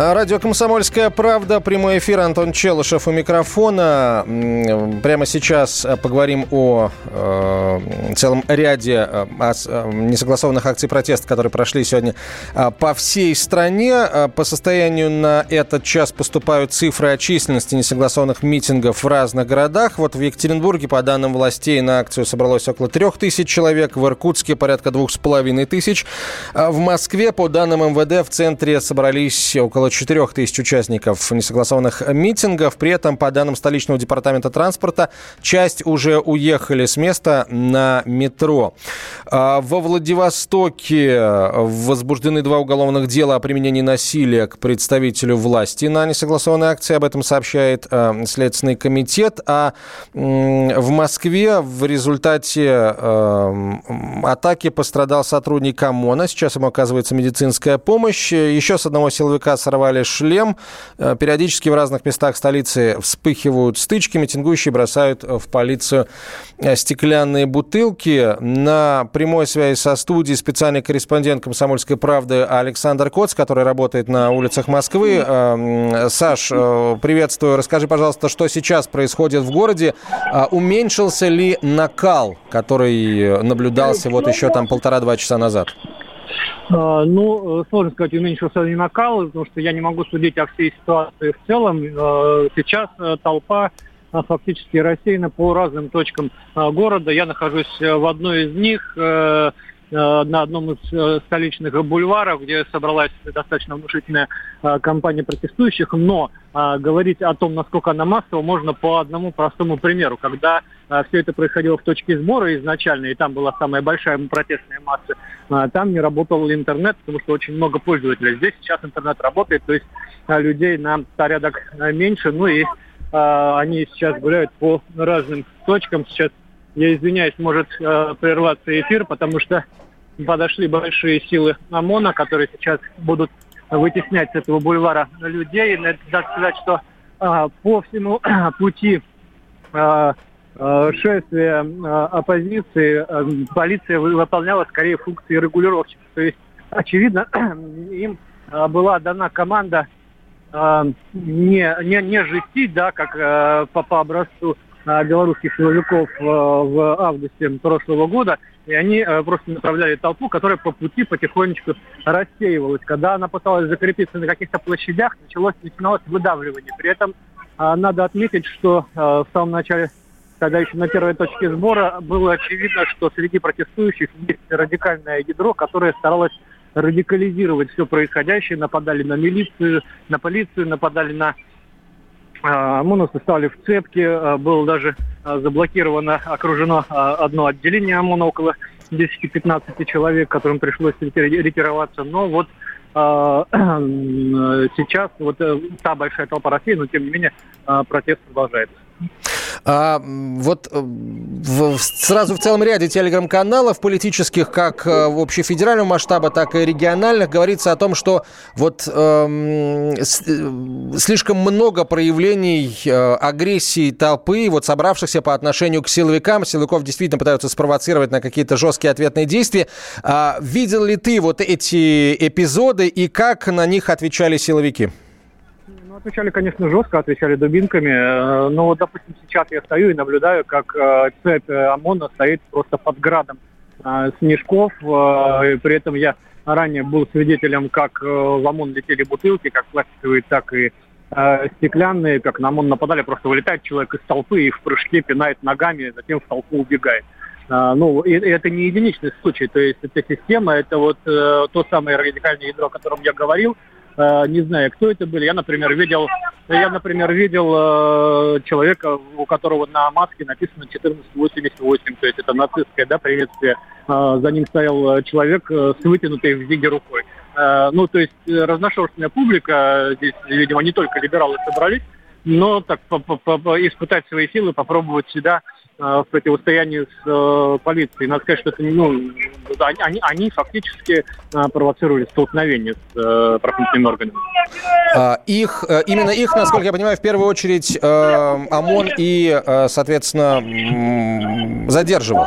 Радио «Комсомольская правда», прямой эфир, Антон Челышев у микрофона. Прямо сейчас э, поговорим о э, целом ряде э, ос- э, несогласованных акций протеста, которые прошли сегодня э, по всей стране. Э, По состоянию на этот час поступают цифры о численности несогласованных митингов в разных городах. Вот в Екатеринбурге, по данным властей, на акцию собралось около трех тысяч человек, в Иркутске порядка двух с половиной тысяч. А В Москве, по данным МВД, в центре собрались около 4 тысяч участников несогласованных митингов. При этом, по данным столичного департамента транспорта, часть уже уехали с места на метро. А Во Владивостоке возбуждены два уголовных дела о применении насилия к представителю власти на несогласованной акции. Об этом сообщает э, Следственный комитет. А в Москве в результате э, атаки пострадал сотрудник ОМОНа. Сейчас ему оказывается медицинская помощь. Еще с одного силовика сорвали шлем. Э, Периодически в разных местах столицы вспыхивают стычки. Митингующие бросают в полицию э, стеклянные бутылки. На прямой связи со студией специальный корреспондент «Комсомольской правды» Александр Коц, который работает на улицах Москвы. Э, Саш, э, приветствую. Расскажи, пожалуйста, что сейчас происходит в городе. А Уменьшился ли накал, который наблюдался вот еще там полтора-два часа назад? А, Ну, э, сложно сказать, уменьшился ли накал, потому что я не могу судить о всей ситуации в целом. Э, Сейчас э, толпа а, фактически рассеяна по разным точкам а, города. Я нахожусь э, в одной из них, на одном из э, столичных бульваров, где собралась достаточно внушительная а, компания протестующих. Но говорить о том, насколько она массова, можно по одному простому примеру. Когда все это происходило в точке сбора изначально, и там была самая большая протестная масса, там не работал интернет, потому что очень много пользователей. Здесь сейчас интернет работает, то есть людей на порядок меньше, ну и они сейчас гуляют по разным точкам. Сейчас, я извиняюсь, может а, прерваться эфир, потому что подошли большие силы ОМОНа, которые сейчас будут вытеснять с этого бульвара людей. Надо сказать, что а, по всему пути а, а, шествия а, оппозиции а, полиция вы- выполняла скорее функции регулировщика. То есть, очевидно, им была дана команда не, не, не жестить, да, как по, по образцу белорусских силовиков а, в августе прошлого года, и они а, просто направляли толпу, которая по пути потихонечку рассеивалась. Когда она пыталась закрепиться на каких-то площадях, началось, начиналось выдавливание. При этом а, надо отметить, что в самом начале, когда еще на первой точке сбора, было очевидно, что среди протестующих есть радикальное ядро, которое старалось радикализировать все происходящее, нападали на милицию, на полицию, нападали на а, ОМОНовцы стали в цепки, а, было даже а, заблокировано, окружено одно отделение ОМОНа, около 10-15 человек, которым пришлось ретир- ретироваться. Но вот сейчас вот э, та большая толпа России, но тем не менее протест продолжается. А, вот э, в- сразу в целом ряде телеграм-каналов политических, как э, в общефедерального масштаба, так и региональных, говорится о том, что вот эм, с- э, слишком много проявлений э, агрессии толпы, вот собравшихся по отношению к силовикам. Силовиков действительно пытаются спровоцировать на какие-то жесткие ответные действия. А, видел ли ты вот эти эпизоды и как на них отвечали силовики? Отвечали, конечно, жестко, отвечали дубинками. Э, Но вот, допустим, сейчас я стою и наблюдаю, как э, цепь э, ОМОНа стоит просто под градом снежков. и При этом я ранее был свидетелем, как в ОМОН летели бутылки, как пластиковые, так и стеклянные, как на ОМОН нападали, просто вылетает человек из толпы и в прыжке пинает ногами, затем в толпу убегает. Ну, и, это не единичный случай, то есть эта система, это вот то самое радикальное ядро, о котором я говорил, не знаю, кто это были. Я, например, видел, я, например, видел э, человека, у которого на маске написано 1488, то есть это нацистское, да, приветствие. Э, за ним стоял э, человек э, с вытянутой в виде рукой. Э, ну, то есть э, разношерстная публика, э, здесь, видимо, не только либералы собрались, но так по- по- по- испытать свои силы, попробовать себя в противостоянии с полицией. Надо сказать, что это, ну, они, они фактически провоцировали столкновение с правоохранительными органами. А, их, именно их, насколько я понимаю, в первую очередь ОМОН и, соответственно, задерживал.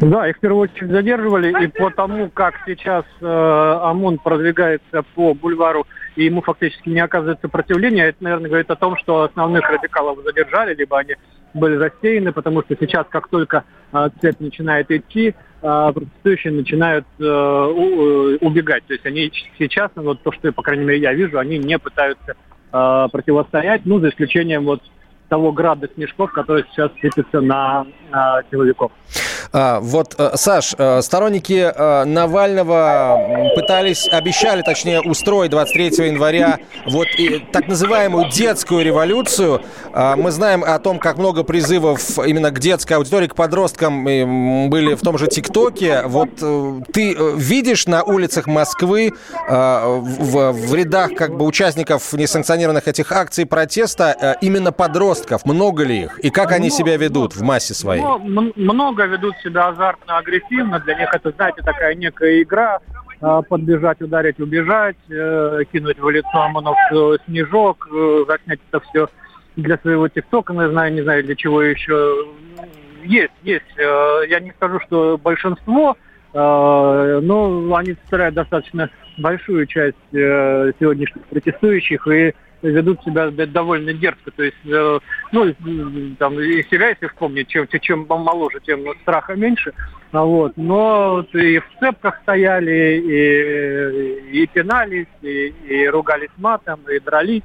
Да, их в первую очередь задерживали, и по тому, как сейчас э, ОМОН продвигается по бульвару, и ему фактически не оказывает сопротивления, это, наверное, говорит о том, что основных радикалов задержали, либо они были рассеяны, потому что сейчас, как только э, цепь начинает идти, э, протестующие начинают э, у, э, убегать. То есть они сейчас, ну, вот то, что, по крайней мере, я вижу, они не пытаются э, противостоять, ну, за исключением вот того града снежков, который сейчас сыпется на силовиков. А, вот, э, Саш, э, сторонники э, Навального пытались, обещали, точнее, устроить 23 января вот и, так называемую детскую революцию. А, мы знаем о том, как много призывов именно к детской аудитории, к подросткам были в том же ТикТоке. Вот ты видишь на улицах Москвы в, в рядах как бы участников несанкционированных этих акций протеста именно подростков? Много ли их? И как они себя ведут в массе своей? Много ведут себя азартно, агрессивно. Для них это, знаете, такая некая игра. Э, подбежать, ударить, убежать, э, кинуть в лицо ОМОНов снежок, э, заснять это все для своего ТикТока, не знаю, не знаю для чего еще. Есть, есть. Я не скажу, что большинство, но они составляют достаточно большую часть сегодняшних протестующих, и ведут себя довольно дерзко. То есть, э, ну, там, и себя, если вспомнить, чем, чем моложе, тем страха меньше. А вот. Но и в цепках стояли, и, и пинались, и, и ругались матом, и дрались.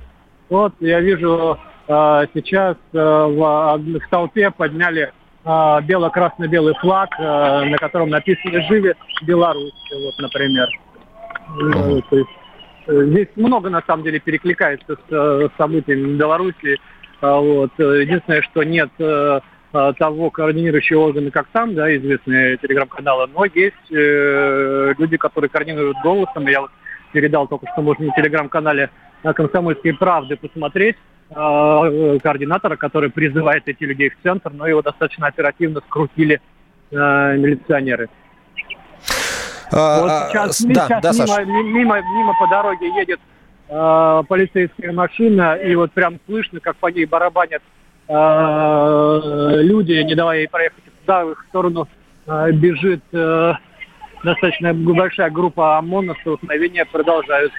Вот я вижу э, сейчас э, в, в толпе подняли бело-красно-белый флаг, на котором написано «Живи Беларусь», вот, например. Uh-huh. То Здесь много, на самом деле, перекликается с э, событиями в Беларуси. А, вот. Единственное, что нет э, того координирующего органа, как там, да, известные телеграм-каналы, но есть э, люди, которые координируют голосом. Я вот передал только что, можно на телеграм-канале на «Комсомольской правды» посмотреть э, координатора, который призывает этих людей в центр, но его достаточно оперативно скрутили э, милиционеры. А, вот а, сейчас, да, сейчас да, мимо, Саша. мимо, мимо по дороге едет э, полицейская машина, и вот прям слышно, как по ней барабанят э, люди, не давая ей проехать туда, в их сторону э, бежит э, достаточно большая группа ОМОНа, столкновения продолжаются.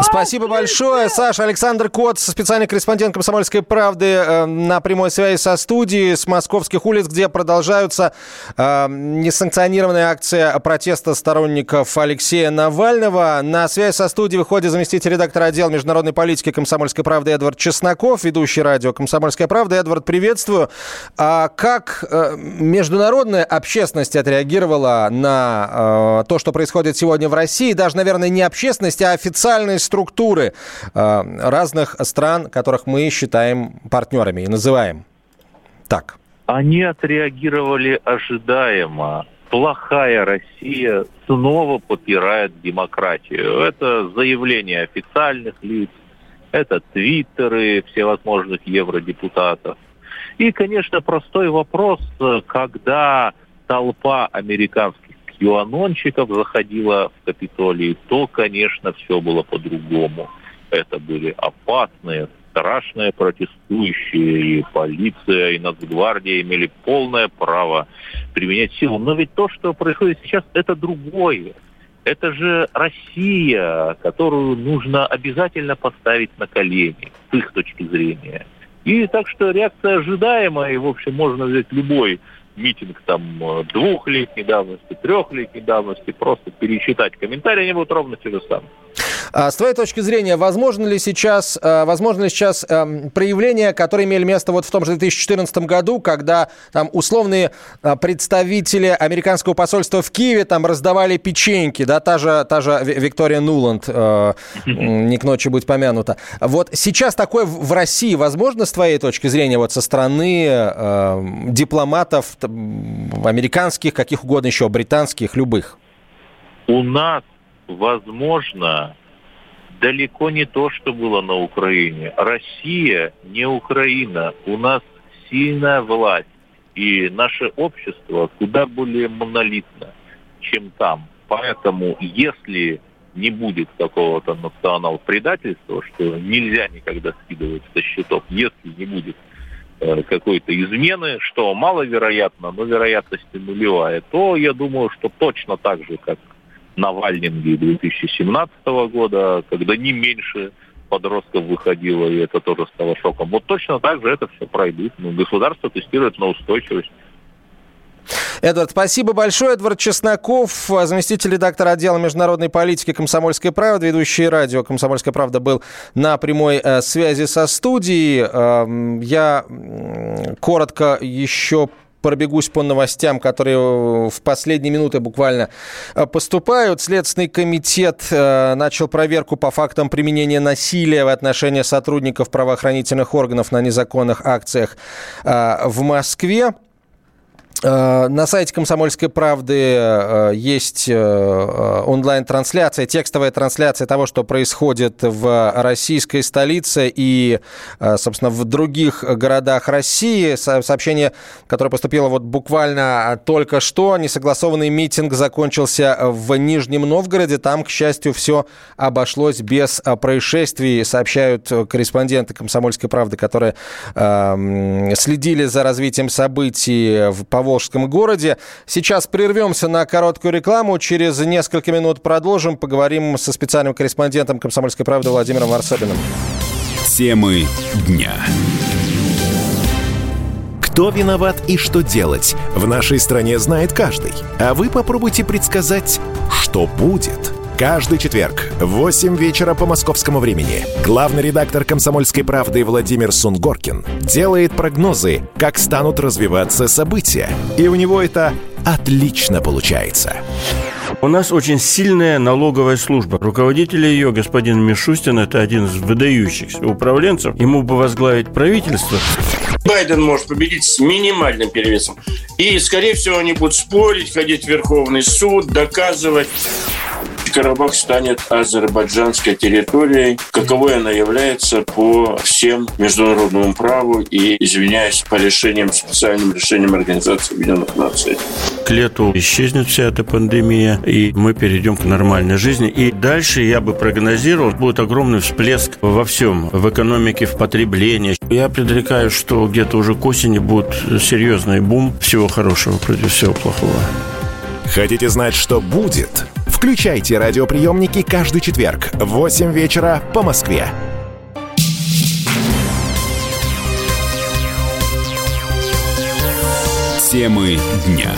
Спасибо большое. Саша Александр Кот, специальный корреспондент «Комсомольской правды» э, на прямой связи со студией с московских улиц, где продолжаются э, несанкционированные акции протеста сторонников Алексея Навального. На связь со студией выходит заместитель редактора отдела международной политики «Комсомольской правды» Эдвард Чесноков, ведущий радио «Комсомольская правда». Эдвард, приветствую. А как э, международная общественность отреагировала на э, то, что происходит сегодня в России? Даже, наверное, не общественность, а официальные структуры э, разных стран, которых мы считаем партнерами и называем так? Они отреагировали ожидаемо. Плохая Россия снова попирает демократию. Это заявление официальных лиц, это твиттеры всевозможных евродепутатов. И, конечно, простой вопрос, когда толпа американских QAnonщиков заходила в Капитолий, то, конечно, все было по-другому. Это были опасные, страшные протестующие, и полиция, и Нацгвардия имели полное право применять силу. Но ведь то, что происходит сейчас, это другое. Это же Россия, которую нужно обязательно поставить на колени, с их точки зрения. И так что реакция ожидаемая, и, в общем, можно взять любой митинг там э, двухлетней давности, трехлетней давности, просто пересчитать комментарии, они будут ровно те же самые. А с твоей точки зрения, возможно ли сейчас, э, возможно ли сейчас э, проявления, которые имели место вот в том же 2014 году, когда там условные э, представители американского посольства в Киеве там раздавали печеньки, да, та же, та же Виктория Нуланд, э, не к ночи будет помянута. Вот сейчас такое в России возможно с твоей точки зрения, вот со стороны э, дипломатов американских, каких угодно еще, британских, любых? У нас возможно далеко не то, что было на Украине. Россия не Украина. У нас сильная власть, И наше общество куда более монолитно, чем там. Поэтому, если не будет какого-то национал-предательства, что нельзя никогда скидывать со счетов, если не будет э, какой-то измены, что маловероятно, но вероятность нулевая, то я думаю, что точно так же, как на Вальнинге 2017 года, когда не меньше подростков выходило, и это тоже стало шоком. Вот точно так же это все пройдет. Ну, государство тестирует на устойчивость. Эдвард, спасибо большое. Эдвард Чесноков, заместитель редактора отдела международной политики «Комсомольской правды», ведущий радио «Комсомольская правда» был на прямой э, связи со студией. Э, я коротко еще пробегусь по новостям, которые э, в последние минуты буквально э, поступают. Следственный комитет э, начал проверку по фактам применения насилия в отношении сотрудников правоохранительных органов на незаконных акциях в Москве. Э, на сайте «Комсомольской правды» э, есть э, онлайн-трансляция, текстовая трансляция того, что происходит в российской столице и, собственно, в других городах России. Сообщение, которое поступило вот буквально только что. Несогласованный митинг закончился в Нижнем Новгороде. Там, к счастью, все обошлось без происшествий, сообщают корреспонденты «Комсомольской правды», которые следили за развитием событий в Поволжье Волжском городе. Сейчас прервемся на короткую рекламу. Через несколько минут продолжим. Поговорим со специальным корреспондентом «Комсомольской правды» Владимиром Варсобиным. Темы дня. Кто виноват и что делать, в нашей стране знает каждый. А вы попробуйте предсказать, что будет – Каждый четверг в 8 вечера по московскому времени главный редактор «Комсомольской правды» Владимир Сунгоркин делает прогнозы, как станут развиваться события. И у него это отлично получается. У нас очень сильная налоговая служба. Руководитель ее, господин Мишустин, это один из выдающихся управленцев. Ему бы возглавить правительство. Байден может победить с минимальным перевесом. И, скорее всего, они будут спорить, ходить в Верховный суд, доказывать. Карабах станет азербайджанской территорией, каковой она является по всем международному праву и, извиняюсь, по решениям, специальным решениям Организации Объединенных Наций. К лету исчезнет вся эта пандемия, и мы перейдем к нормальной жизни. И дальше я бы прогнозировал, будет огромный всплеск во всем, в экономике, в потреблении. Я предрекаю, что где-то уже к осени будет серьезный бум всего хорошего против всего плохого. Хотите знать, что будет? Включайте радиоприемники каждый четверг в 8 вечера по Москве. Темы дня.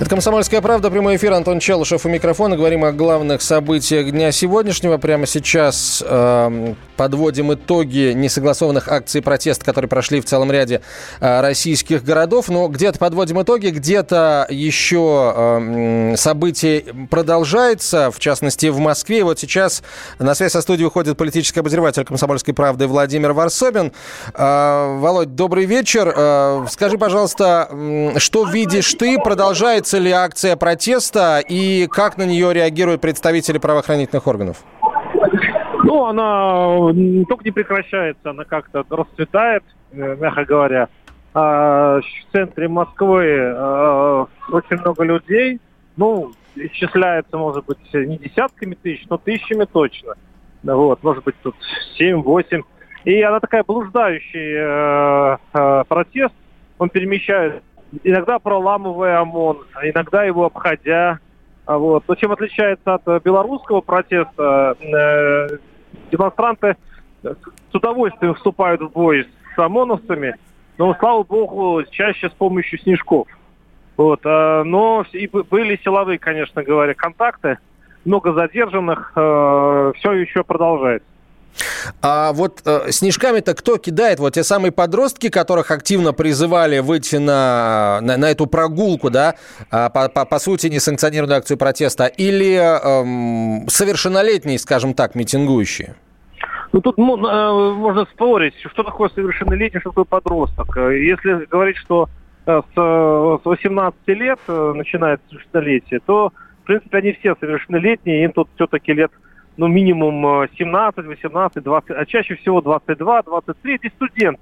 Это «Комсомольская правда», прямой эфир, Антон Челышев у микрофона. Говорим о главных событиях дня сегодняшнего. Прямо сейчас э, подводим итоги несогласованных акций протеста, которые прошли в целом ряде э, российских городов. Но где-то подводим итоги, где-то еще э, событие продолжается, в частности, в Москве. Вот сейчас на связь со студией выходит политический обозреватель «Комсомольской правды» Владимир Варсобин. Э, Володь, добрый вечер. Э, скажи, пожалуйста, что видишь ты? Продолжается Продолжается ли акция протеста и как на нее реагируют представители правоохранительных органов? Ну, она не только не прекращается, она как-то расцветает, э, мягко говоря. А, в центре Москвы а, очень много людей. Ну, исчисляется, может быть, не десятками тысяч, но тысячами точно. Вот, может быть, тут 7-8. И она такая блуждающий э, э, протест. Он перемещается иногда проламывая ОМОН, иногда его обходя. А вот. Но чем отличается от э, белорусского протеста, э, демонстранты с удовольствием вступают в бой с ОМОНовцами, но, слава богу, чаще с помощью снежков. Вот. А, но и были силовые, конечно говоря, контакты, много задержанных, э, все еще продолжается. А вот э, снежками-то кто кидает? Вот те самые подростки, которых активно призывали выйти на, на, на эту прогулку, да, а, по, по, по сути, несанкционированную акцию протеста, или эм, совершеннолетние, скажем так, митингующие? Ну, тут ну, э, можно спорить, что такое совершеннолетний, что такое подросток. Если говорить, что э, с, с 18 лет э, начинается совершеннолетие, то, в принципе, они все совершеннолетние, им тут все-таки лет ну, минимум 17, 18, 20, а чаще всего 22, 23, эти студенты.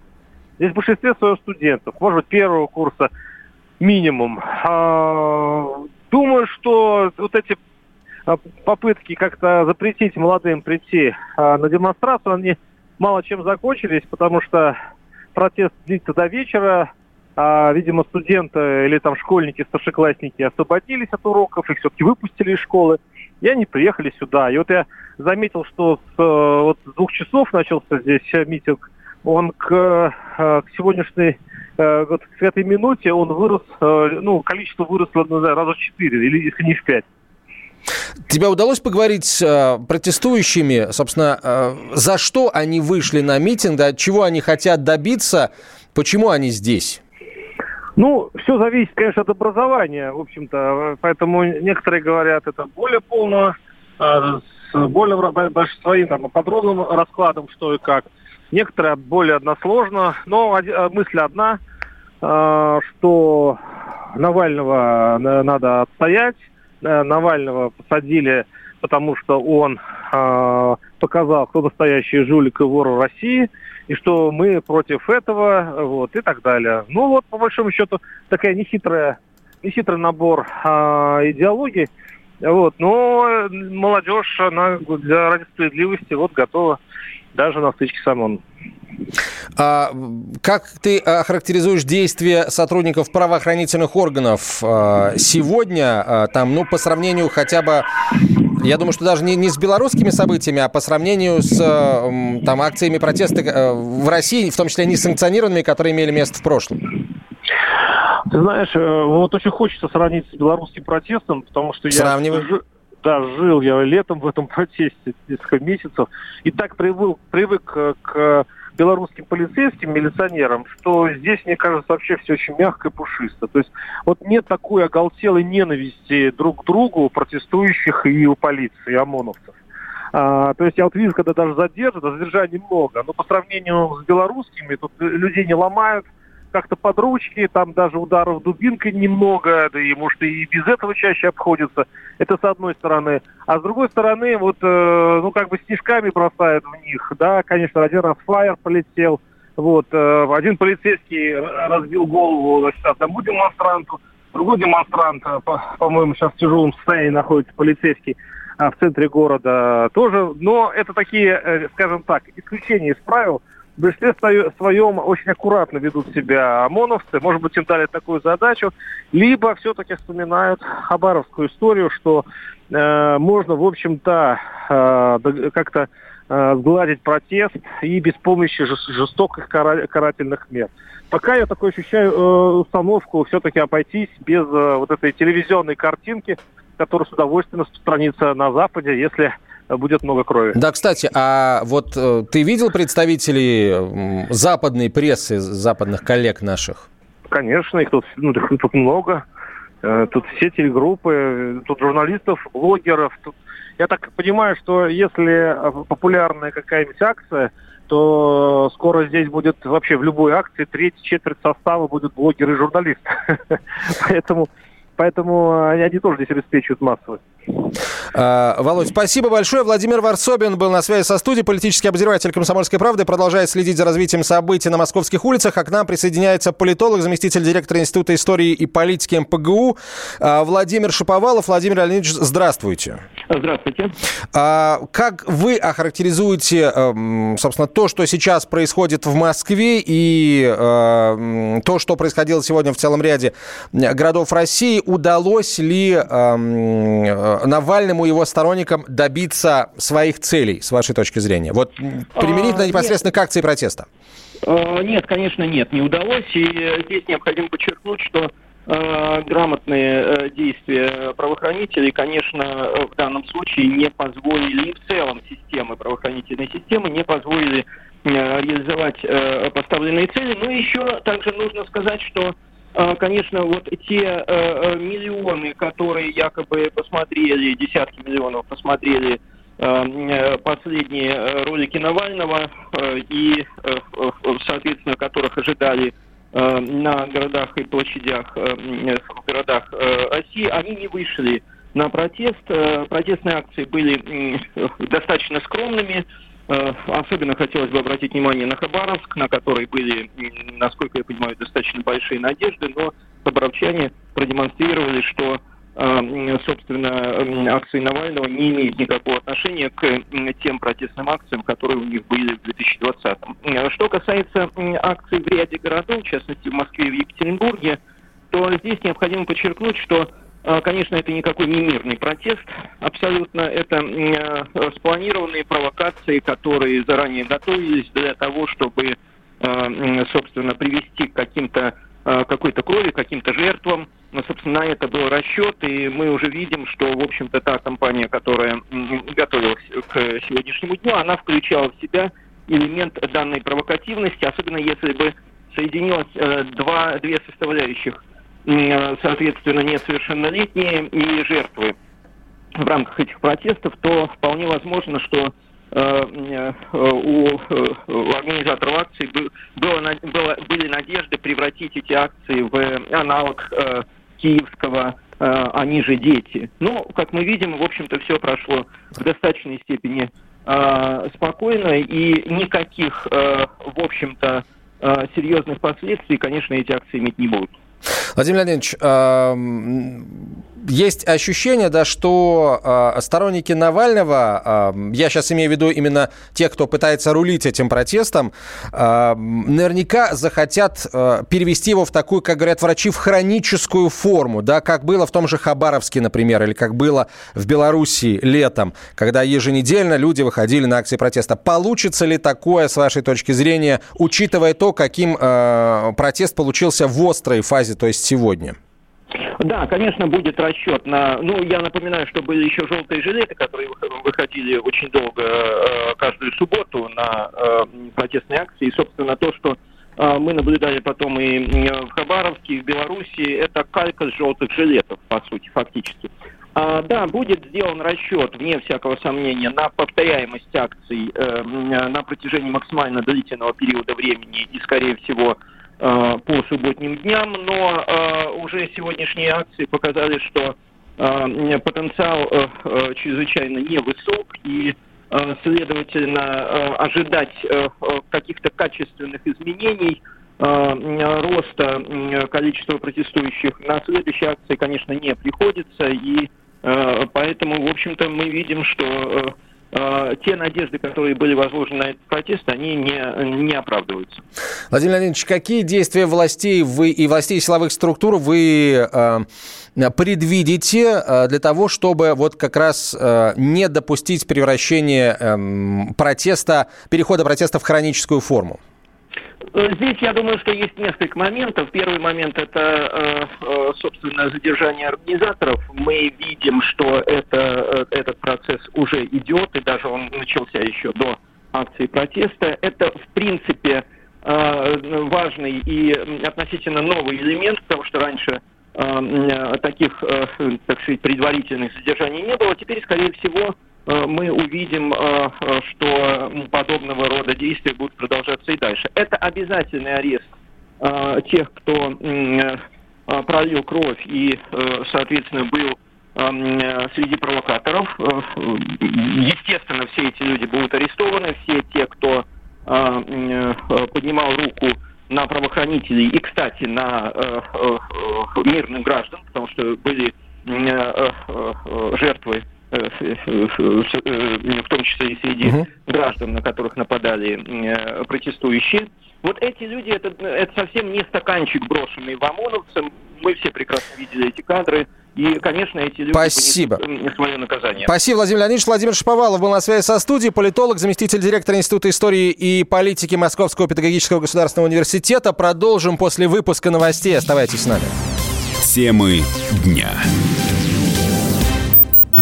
Здесь в большинстве своего студентов, может быть, первого курса минимум. А, думаю, что вот эти а, попытки как-то запретить молодым прийти а, на демонстрацию, они мало чем закончились, потому что протест длится до вечера. Видимо, студенты или там школьники, старшеклассники освободились от уроков, их все-таки выпустили из школы, и они приехали сюда. И вот я заметил, что с, вот с двух часов начался здесь митинг, он к, к сегодняшней вот к этой минуте он вырос, ну, количество выросло, не знаю, раза в четыре, или если не в пять. Тебя удалось поговорить с э, протестующими, собственно, э, за что они вышли на митинг, да, чего они хотят добиться, почему они здесь? Ну, все зависит, конечно, от образования, в общем-то. Поэтому некоторые говорят, это более полно, э, с более своим там, подробным раскладом, что и как. Некоторые более односложно, но э, мысль одна, э, что Навального надо отстоять, Э, Навального посадили, потому что он э, показал, кто настоящий жулик и вор в России, и что мы против этого, вот, и так далее. Ну вот, по большому счету, такая нехитрая, нехитрый набор э, идеологий. Вот, но молодежь, она для ради справедливости вот готова даже на стычке с ОМОН. А, как ты охарактеризуешь действия сотрудников правоохранительных органов а, сегодня, а, там, ну, по сравнению хотя бы я думаю, что даже не, не с белорусскими событиями, а по сравнению с там, акциями протеста э, в России, в том числе несанкционированными, которые имели место в прошлом? Ты знаешь, э, вот очень хочется сравнить с белорусским протестом, потому что Сравнивай. я да, жил я летом в этом протесте несколько месяцев, и так привык, привык к белорусским полицейским, милиционерам, что здесь, мне кажется, вообще все очень мягко и пушисто. То есть вот нет такой оголтелой ненависти друг к другу у протестующих и у полиции, и ОМОНовцев. А, то есть я вот вижу, когда даже задержат, а задержаний много, но по сравнению с белорусскими тут людей не ломают, как-то под ручки, там даже ударов дубинкой немного, да и, может, и без этого чаще обходится. Это с одной стороны. А с другой стороны, вот, э, ну, как бы снежками бросают в них, да, конечно, один раз флайер полетел, вот, э, один полицейский разбил голову значит, одному демонстранту, другой демонстрант, э, по- по-моему, сейчас в тяжелом состоянии находится полицейский а, в центре города тоже. Но это такие, э, скажем так, исключения из правил – в большинстве своем очень аккуратно ведут себя ОМОНовцы. Может быть, им дали такую задачу. Либо все-таки вспоминают хабаровскую историю, что э, можно, в общем-то, э, как-то э, сгладить протест и без помощи жестоких карательных мер. Пока я такой ощущаю э, установку все-таки обойтись без э, вот этой телевизионной картинки, которая с удовольствием распространится на Западе, если будет много крови. Да, кстати, а вот э, ты видел представителей западной прессы, западных коллег наших? Конечно, их тут, ну, их тут много. Э, тут все телегруппы, тут журналистов, блогеров. Тут... Я так понимаю, что если популярная какая-нибудь акция, то скоро здесь будет вообще в любой акции треть, четверть состава будут блогеры и журналисты. Поэтому Поэтому они тоже здесь обеспечивают массовость. А, Володь, спасибо большое. Владимир Варсобин был на связи со студией, политический обозреватель «Комсомольской правды», продолжает следить за развитием событий на московских улицах, а к нам присоединяется политолог, заместитель директора Института истории и политики МПГУ а, Владимир Шиповалов. Владимир Леонидович, здравствуйте. Здравствуйте. А, как вы охарактеризуете, эм, собственно, то, что сейчас происходит в Москве и э, то, что происходило сегодня в целом ряде городов России, удалось ли э, Навальному и его сторонникам добиться своих целей, с вашей точки зрения? Вот применительно а, непосредственно нет. к акции протеста. А, нет, конечно, нет, не удалось. И здесь необходимо подчеркнуть, что э, грамотные э, действия правоохранителей, конечно, в данном случае не позволили, и в целом системы, правоохранительной системы не позволили э, реализовать э, поставленные цели. Но еще также нужно сказать, что конечно, вот те э, э, миллионы, которые якобы посмотрели, десятки миллионов посмотрели э, последние ролики Навального и, соответственно, которых ожидали на городах и площадях, в городах России, они не вышли на протест. Протестные акции были достаточно скромными. Особенно хотелось бы обратить внимание на Хабаровск, на который были, насколько я понимаю, достаточно большие надежды, но хабаровчане продемонстрировали, что собственно, акции Навального не имеют никакого отношения к тем протестным акциям, которые у них были в 2020-м. Что касается акций в ряде городов, в частности в Москве и в Екатеринбурге, то здесь необходимо подчеркнуть, что а, Конечно, это никакой не мирный протест. Абсолютно это э, спланированные провокации, которые заранее готовились для того, чтобы, э, собственно, привести к каким-то э, какой-то крови, каким-то жертвам. Но, собственно, на это был расчет, и мы уже видим, что, в общем-то, та компания, которая готовилась к сегодняшнему дню, она включала в себя элемент данной провокативности, особенно если бы соединилось два, две составляющих соответственно, несовершеннолетние и жертвы в рамках этих протестов, то вполне возможно, что э, у, э, у организаторов акций было, было, были надежды превратить эти акции в аналог э, киевского «Они же дети». Но, как мы видим, в общем-то, все прошло в достаточной степени спокойно, и никаких, в общем-то, серьезных последствий, конечно, эти акции иметь не будут. Владимир Леонидович, есть ощущение, да, что э, сторонники Навального, э, я сейчас имею в виду именно те, кто пытается рулить этим протестом, э, наверняка захотят э, перевести его в такую, как говорят врачи, в хроническую форму, да, как было в том же Хабаровске, например, или как было в Белоруссии летом, когда еженедельно люди выходили на акции протеста. Получится ли такое, с вашей точки зрения, учитывая то, каким э, протест получился в острой фазе, то есть сегодня? Да, конечно, будет расчет на... Ну, я напоминаю, что были еще желтые жилеты, которые выходили очень долго, э, каждую субботу на э, протестные акции. И, собственно, то, что э, мы наблюдали потом и в Хабаровске, и в Беларуси, это калька с желтых жилетов, по сути, фактически. А, да, будет сделан расчет, вне всякого сомнения, на повторяемость акций э, на протяжении максимально длительного периода времени и, скорее всего, по субботним дням, но э, уже сегодняшние акции показали, что э, потенциал чрезвычайно невысок и следовательно ожидать каких-то качественных изменений роста количества протестующих на следующей акции, конечно, не приходится, и поэтому, в общем-то, мы видим, что Э, те надежды, которые были возложены на этот протест, они не, не оправдываются. Владимир Леонидович, какие действия властей вы и властей силовых структур вы э, предвидите э, для того, чтобы вот как раз э, не допустить превращения э, протеста, перехода протеста в хроническую форму? Э, здесь, я думаю, что есть несколько моментов. Первый момент – это, э, э, собственно, задержание организаторов. Мы видим, что это, этот процесс уже идет, и даже он начался еще до акции протеста. Это, в принципе, важный и относительно новый элемент, потому что раньше таких, так сказать, предварительных задержаний не было. Теперь, скорее всего, мы увидим, э, э, что подобного рода действия будут продолжаться и дальше. Это обязательный арест тех, кто пролил кровь и, соответственно, был среди провокаторов. Естественно, все эти люди будут арестованы, все те, кто поднимал руку на правоохранителей и, кстати, на мирных граждан, потому что были жертвы Э, в том числе и среди угу. граждан, на которых нападали э, протестующие. Вот эти люди, это, это совсем не стаканчик, брошенный в ОМОНовцам. Мы все прекрасно видели эти кадры. И, конечно, эти люди Спасибо. свое наказание. Спасибо, Владимир Леонидович. Владимир Шаповалов был на связи со студией, политолог, заместитель директора Института истории и политики Московского педагогического государственного университета. Продолжим после выпуска новостей. Оставайтесь с нами. Темы дня.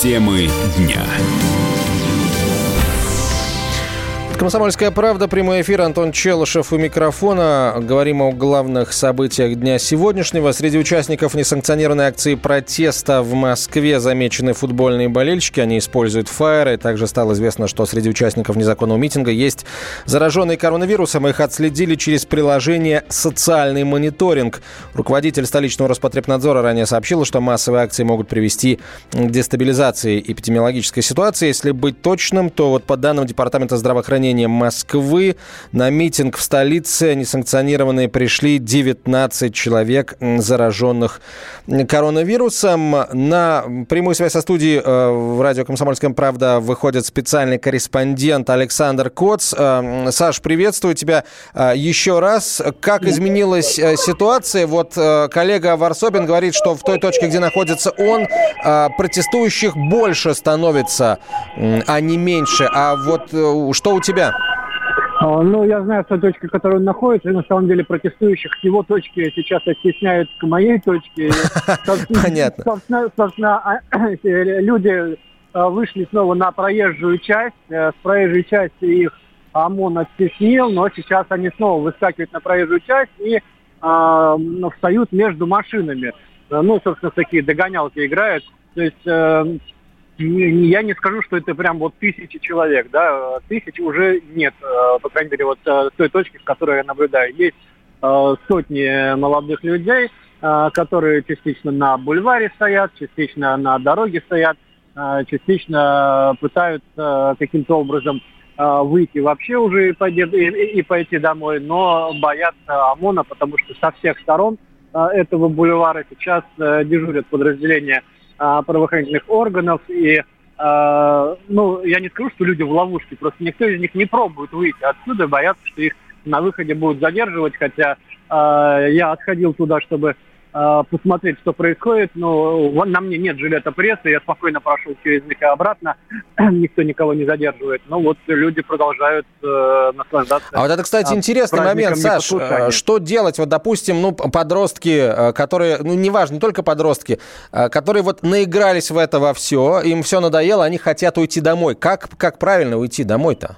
Темы дня. Комсомольская правда, прямой эфир, Антон Челышев у микрофона. Говорим о главных событиях дня сегодняшнего. Среди участников несанкционированной акции протеста в Москве замечены футбольные болельщики. Они используют фаеры. Также стало известно, что среди участников незаконного митинга есть зараженные коронавирусом. Их отследили через приложение «Социальный мониторинг». Руководитель столичного Роспотребнадзора ранее сообщил, что массовые акции могут привести к дестабилизации эпидемиологической ситуации. Если быть точным, то вот по данным Департамента здравоохранения здравоохранения Москвы. На митинг в столице несанкционированные пришли 19 человек, зараженных коронавирусом. На прямую связь со студией э, в радио «Комсомольская правда» выходит специальный корреспондент Александр Коц. Э, Саш, приветствую тебя э, еще раз. Как изменилась ситуация? Вот коллега Варсобин говорит, что в той точке, где находится он, протестующих больше становится, а не меньше. А вот что у тебя тебя? А, ну, я знаю, что точка, в которой он находится, и на самом деле протестующих с его точки сейчас оттесняют к моей точке. Понятно. Собственно, а, люди а, вышли снова на проезжую часть. Э, с проезжей части их ОМОН оттеснил, но сейчас они снова выскакивают на проезжую часть и встают между машинами. Э, ну, собственно, такие догонялки играют. То есть я не скажу, что это прям вот тысячи человек, да, тысячи уже нет, э, по крайней мере, вот э, с той точки, в которой я наблюдаю. Есть э, сотни молодых людей, которые частично на бульваре стоят, частично на дороге стоят, частично пытаются каким-то образом выйти вообще уже и пойти, и, и пойти домой, но боятся ОМОНа, потому что со всех сторон этого бульвара сейчас дежурят подразделения а, правоохранительных органов. И, а, ну, я не скажу, что люди в ловушке, просто никто из них не пробует выйти отсюда, боятся, что их на выходе будут задерживать, хотя а, я отходил туда, чтобы Э, посмотреть, что происходит. Но на мне нет жилета прессы, я спокойно прошел через них и обратно. Никто никого не задерживает. Но вот люди продолжают э, наслаждаться. А вот это, кстати, интересный момент, Саш. Э, что делать? Вот, допустим, ну, подростки, э, которые, ну, неважно, не только подростки, которые вот наигрались в это во все, им все надоело, они хотят уйти домой. Как, как правильно уйти домой-то?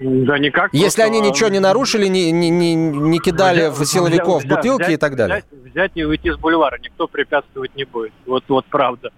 Да никак. Если они ничего не нарушили, не, не, не, не кидали взять, в силовиков взять, бутылки взять, и так далее. Взять, взять и уйти с бульвара, никто препятствовать не будет. Вот, вот правда.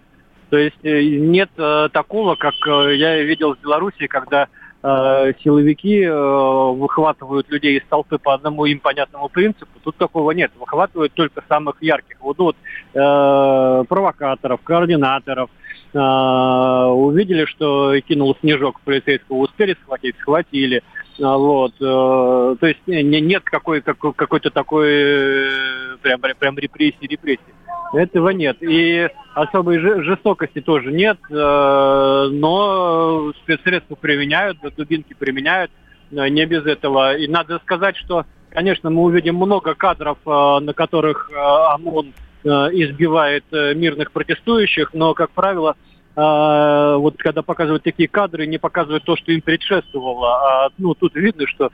То есть э, нет э, такого, как э, я видел в Беларуси, когда э, силовики э, выхватывают людей из толпы по одному им понятному принципу. Тут такого нет. Выхватывают только самых ярких. Вот, вот э, провокаторов, координаторов, увидели, что кинул снежок полицейского, успели схватить, схватили. А, вот, э, то есть нет какой, какой, какой-то такой э, прям, прям репрессии, репрессии. Этого нет. И особой жестокости тоже нет, э, но спецсредства применяют, дубинки применяют, не без этого. И надо сказать, что, конечно, мы увидим много кадров, на которых ОМОН избивает э, мирных протестующих, но, как правило, э, вот когда показывают такие кадры, не показывают то, что им предшествовало. А, ну, тут видно, что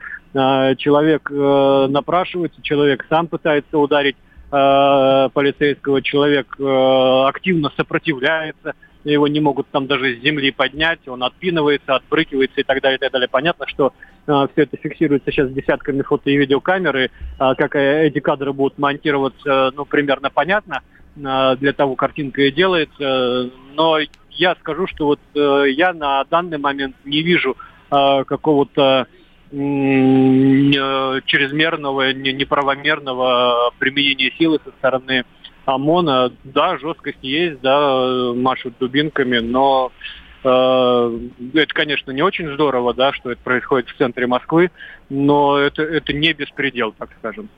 человек напрашивается, человек сам пытается ударить полицейского, человек активно сопротивляется – его не могут там даже с земли поднять, он отпинывается, отпрыгивается и так далее, и так далее. Понятно, что э, все это фиксируется сейчас десятками фото и видеокамеры, э, как эти кадры будут монтироваться, ну, примерно понятно, э, для того картинка и делается, но я скажу, что вот э, я на данный момент не вижу э, какого-то э, чрезмерного, неправомерного применения силы со стороны ОМОНа, да, жесткость есть, да, машут дубинками, но э, это, конечно, не очень здорово, да, что это происходит в центре Москвы, но это, это не беспредел, так скажем.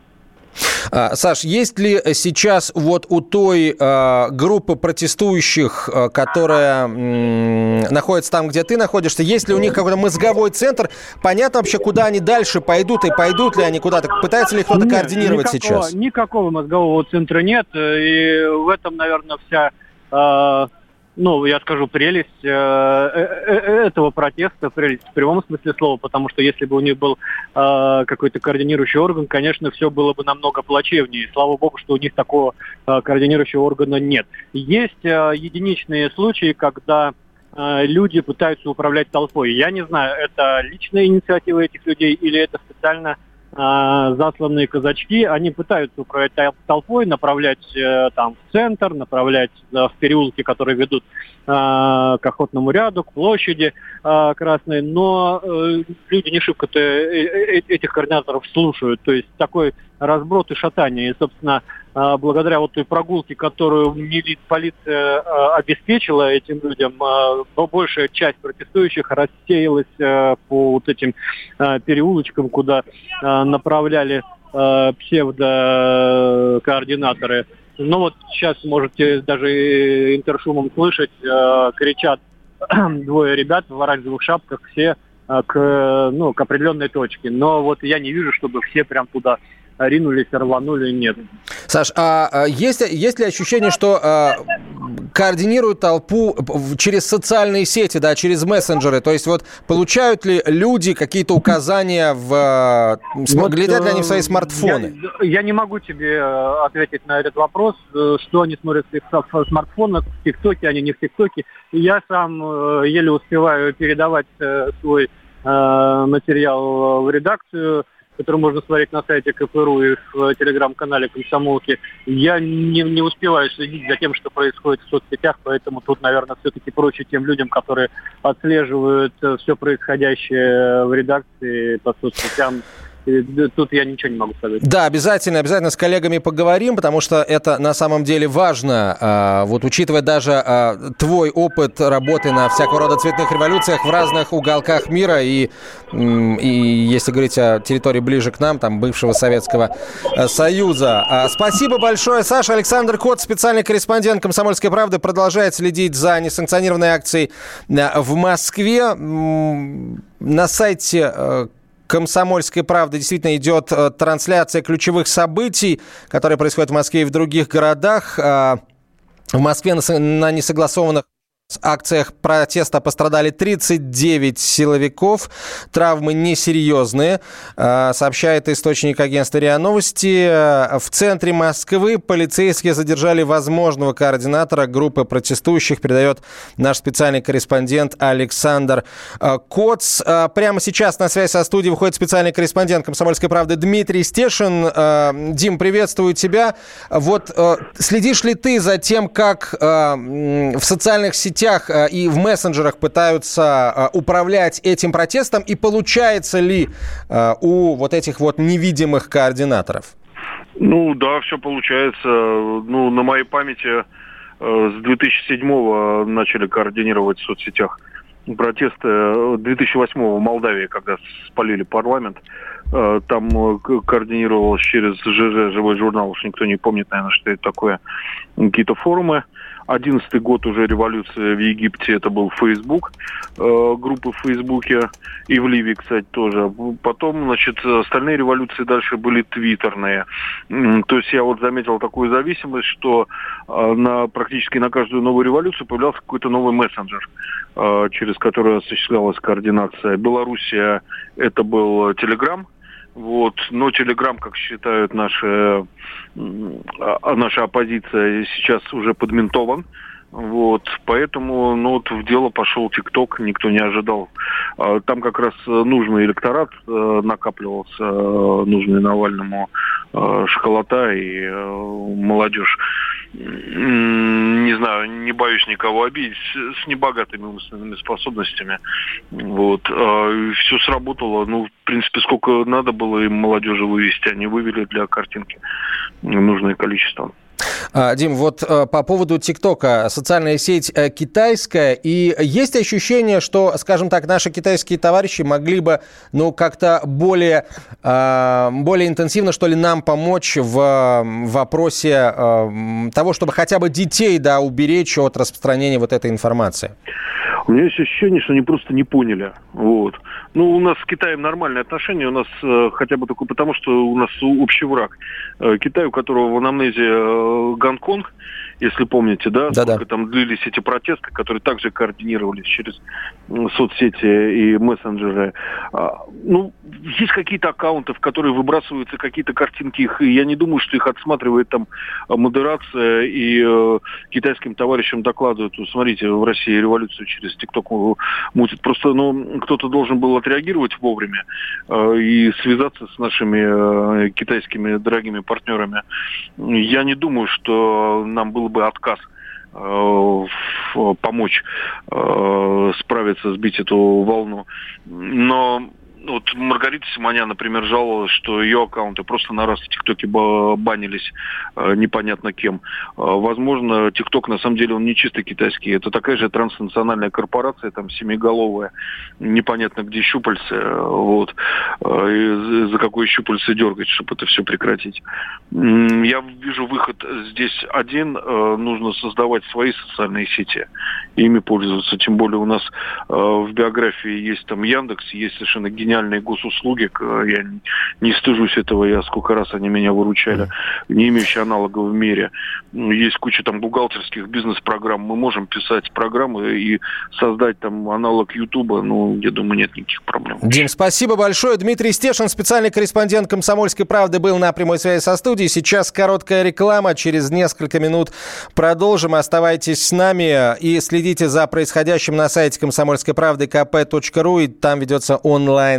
А, Саш, есть ли сейчас вот у той а, группы протестующих, а, которая находится там, где ты находишься, есть ли у них какой-то мозговой центр? Понятно вообще, куда они дальше пойдут и пойдут ли они куда-то? Пытается ли кто-то координировать никакого, сейчас? Никакого мозгового центра нет, и в этом, наверное, вся, ну, я скажу, прелесть э, э, э, этого протеста, прелесть в прямом смысле слова, потому что если бы у них был какой-то координирующий орган, конечно, все было бы намного плачевнее. Слава богу, что у них такого координирующего органа нет. Есть единичные случаи, когда люди пытаются управлять толпой. Я не знаю, это личная инициатива этих людей или это специально засланные казачки, они пытаются управлять тол- толпой, направлять э, там в центр, направлять э, в переулки, которые ведут э, к охотному ряду, к площади э, Красной, но э, люди не шибко-то этих координаторов слушают, то есть такой разброд и шатание. И, собственно, э, благодаря вот той прогулке, которую полиция э, обеспечила этим людям, э, бо- большая часть протестующих рассеялась по вот этим переулочкам, куда направляли псевдокоординаторы. Ну вот сейчас можете даже интершумом слышать, кричат двое ребят в оранжевых шапках, все к, ну, к определенной точке. Но вот я не вижу, чтобы все прям туда ринулись, рванули, нет. Саш, а, а есть, есть ли ощущение, что а, координируют толпу через социальные сети, да, через мессенджеры? То есть вот получают ли люди какие-то указания в... Вот, глядят ли они в э, свои смартфоны? Я, я не могу тебе э, ответить на этот вопрос, э, что они смотрят в своих смартфонах, в ТикТоке, они не в ТикТоке. Я сам э, еле успеваю передавать э, свой э, материал в редакцию, который можно смотреть на сайте КПРУ и в телеграм-канале Комсомолки. Я не, не успеваю следить за тем, что происходит в соцсетях, поэтому тут, наверное, все-таки проще тем людям, которые отслеживают все происходящее в редакции по соцсетям. Да, Тут я ничего не могу сказать. Да, обязательно, обязательно с коллегами поговорим, потому что это на самом деле важно. А, Вот учитывая даже а, твой опыт работы на всякого рода цветных революциях в разных уголках мира и, и если говорить о территории ближе к нам, там бывшего Советского э, Союза. А, Спасибо большое, Саша. Александр Кот, специальный корреспондент «Комсомольской правды», продолжает следить за несанкционированной акцией э, в Москве. На сайте э, Комсомольской правды действительно идет э, трансляция ключевых событий, которые происходят в Москве и в других городах. А, В Москве на со- несогласованных акциях протеста пострадали 39 силовиков. Травмы несерьезные, э, сообщает источник агентства РИА Новости. Э, В центре Москвы полицейские задержали возможного координатора группы протестующих, передает наш специальный корреспондент Александр э, Коц. Прямо сейчас на связь со студией выходит специальный корреспондент «Комсомольской правды» Дмитрий Стешин. Дим, приветствую тебя. Вот следишь ли ты за тем, как в социальных сетях э, и в мессенджерах пытаются э, управлять этим протестом, и получается ли э, у вот этих вот невидимых координаторов? Ну да, все получается. Ну, на моей памяти с 2007-го начали координировать в соцсетях протесты. Э, 2008-го в Молдавии, когда спалили парламент, там ко- координировалось через ЖЖ, живой журнал, уж никто не помнит, наверное, что это такое, какие-то форумы. Одиннадцатый год уже революция в Египте, это был Facebook, э, группы в Фейсбуке, и в Ливии, кстати, тоже. Потом, значит, остальные революции дальше были твиттерные. То есть я вот заметил такую зависимость, что э, на, практически на каждую новую революцию появлялся какой-то новый мессенджер, э, через который осуществлялась координация. Белоруссия это был Телеграм, вот. Но Телеграм, как считают наши, м, а- наша оппозиция, сейчас уже подментован. Вот, поэтому, ну, вот в дело пошел ТикТок, никто не ожидал. А, Там как раз э, нужный электорат э, накапливался, э, нужный Навальному шоколата и молодежь. Не знаю, не боюсь никого обидеть, с небогатыми умственными способностями. Вот. Все сработало. Ну, в принципе, сколько надо было им молодежи вывести, они вывели для картинки нужное количество. А, Дим, вот э, по поводу ТикТока. Социальная сеть э, китайская, и есть ощущение, что, скажем так, наши китайские товарищи могли бы, ну, как-то более, а, более интенсивно, что ли, нам помочь в вопросе э, того, чтобы хотя бы детей, да, уберечь от распространения вот этой информации? У меня есть ощущение, что они просто не поняли. Вот. Ну, у нас с Китаем нормальные отношения, у нас э, хотя бы только потому, что у нас общий враг. Э, Китай, у которого в анамнезе э, Гонконг, если помните, да, да сколько там длились эти протесты, которые также координировались через соцсети и мессенджеры. А, ну, есть какие-то аккаунты, в которые выбрасываются какие-то картинки их, и я не думаю, что их отсматривает там модерация и э, китайским товарищам докладывают, смотрите, в России революцию через ТикТок мутит. Просто, ну, кто-то должен был отреагировать вовремя э, и связаться с нашими э, китайскими дорогими партнерами. Я не думаю, что нам было бы отказ э, помочь э, справиться, сбить эту волну. Но вот Маргарита Симонян, например, жаловалась, что ее аккаунты просто на раз в ТикТоке банились э, непонятно кем. Э, возможно, ТикТок на самом деле он не чисто китайский. Это такая же транснациональная корпорация, там семиголовая, непонятно где щупальцы, э, вот. И за какое щупальце дергать, чтобы это все прекратить. Я вижу выход здесь один. Нужно создавать свои социальные сети, ими пользоваться. Тем более у нас в биографии есть там Яндекс, есть совершенно гениальный гениальные госуслуги. Я не стыжусь этого, я сколько раз они меня выручали, не имеющие аналога в мире. Есть куча там бухгалтерских бизнес-программ. Мы можем писать программы и создать там аналог Ютуба. Ну, я думаю, нет никаких проблем. Дим, спасибо большое. Дмитрий Стешин, специальный корреспондент «Комсомольской правды», был на прямой связи со студией. Сейчас короткая реклама. Через несколько минут продолжим. Оставайтесь с нами и следите за происходящим на сайте комсомольской правды kp.ru. И там ведется онлайн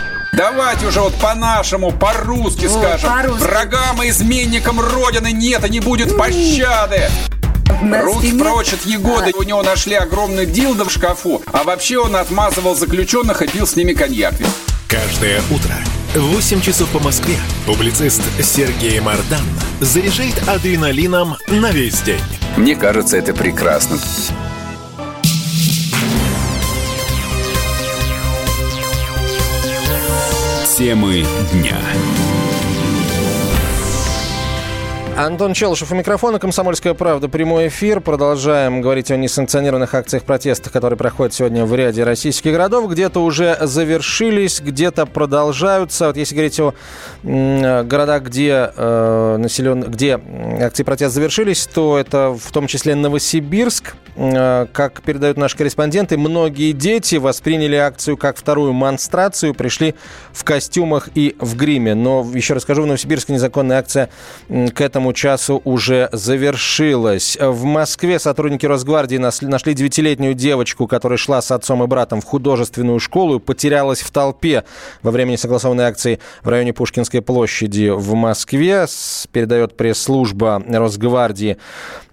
Давайте уже вот по-нашему, по-русски вот, скажем. По Врагам и изменникам Родины нет и не будет пощады. Руки спине... прочь от Егоды. А. У него нашли огромный дилдо в шкафу. А вообще он отмазывал заключенных и пил с ними коньяк. Каждое утро в 8 часов по Москве публицист Сергей Мардан заряжает адреналином на весь день. Мне кажется, это прекрасно. Темы дня. Антон Челышев у микрофона «Комсомольская правда». Прямой эфир. Продолжаем говорить о несанкционированных акциях протеста, которые проходят сегодня в ряде российских городов. Где-то уже завершились, где-то продолжаются. Вот если говорить о э, городах, где, э, населен... где акции протеста завершились, то это в том числе Новосибирск. Э, как передают наши корреспонденты, многие дети восприняли акцию как вторую монстрацию, пришли в костюмах и в гриме. Но, еще расскажу, в Новосибирске незаконная акция к этому этому часу уже завершилась. В Москве сотрудники Росгвардии нашли девятилетнюю девочку, которая шла с отцом и братом в художественную школу и потерялась в толпе во время несогласованной акции в районе Пушкинской площади в Москве, передает пресс-служба Росгвардии.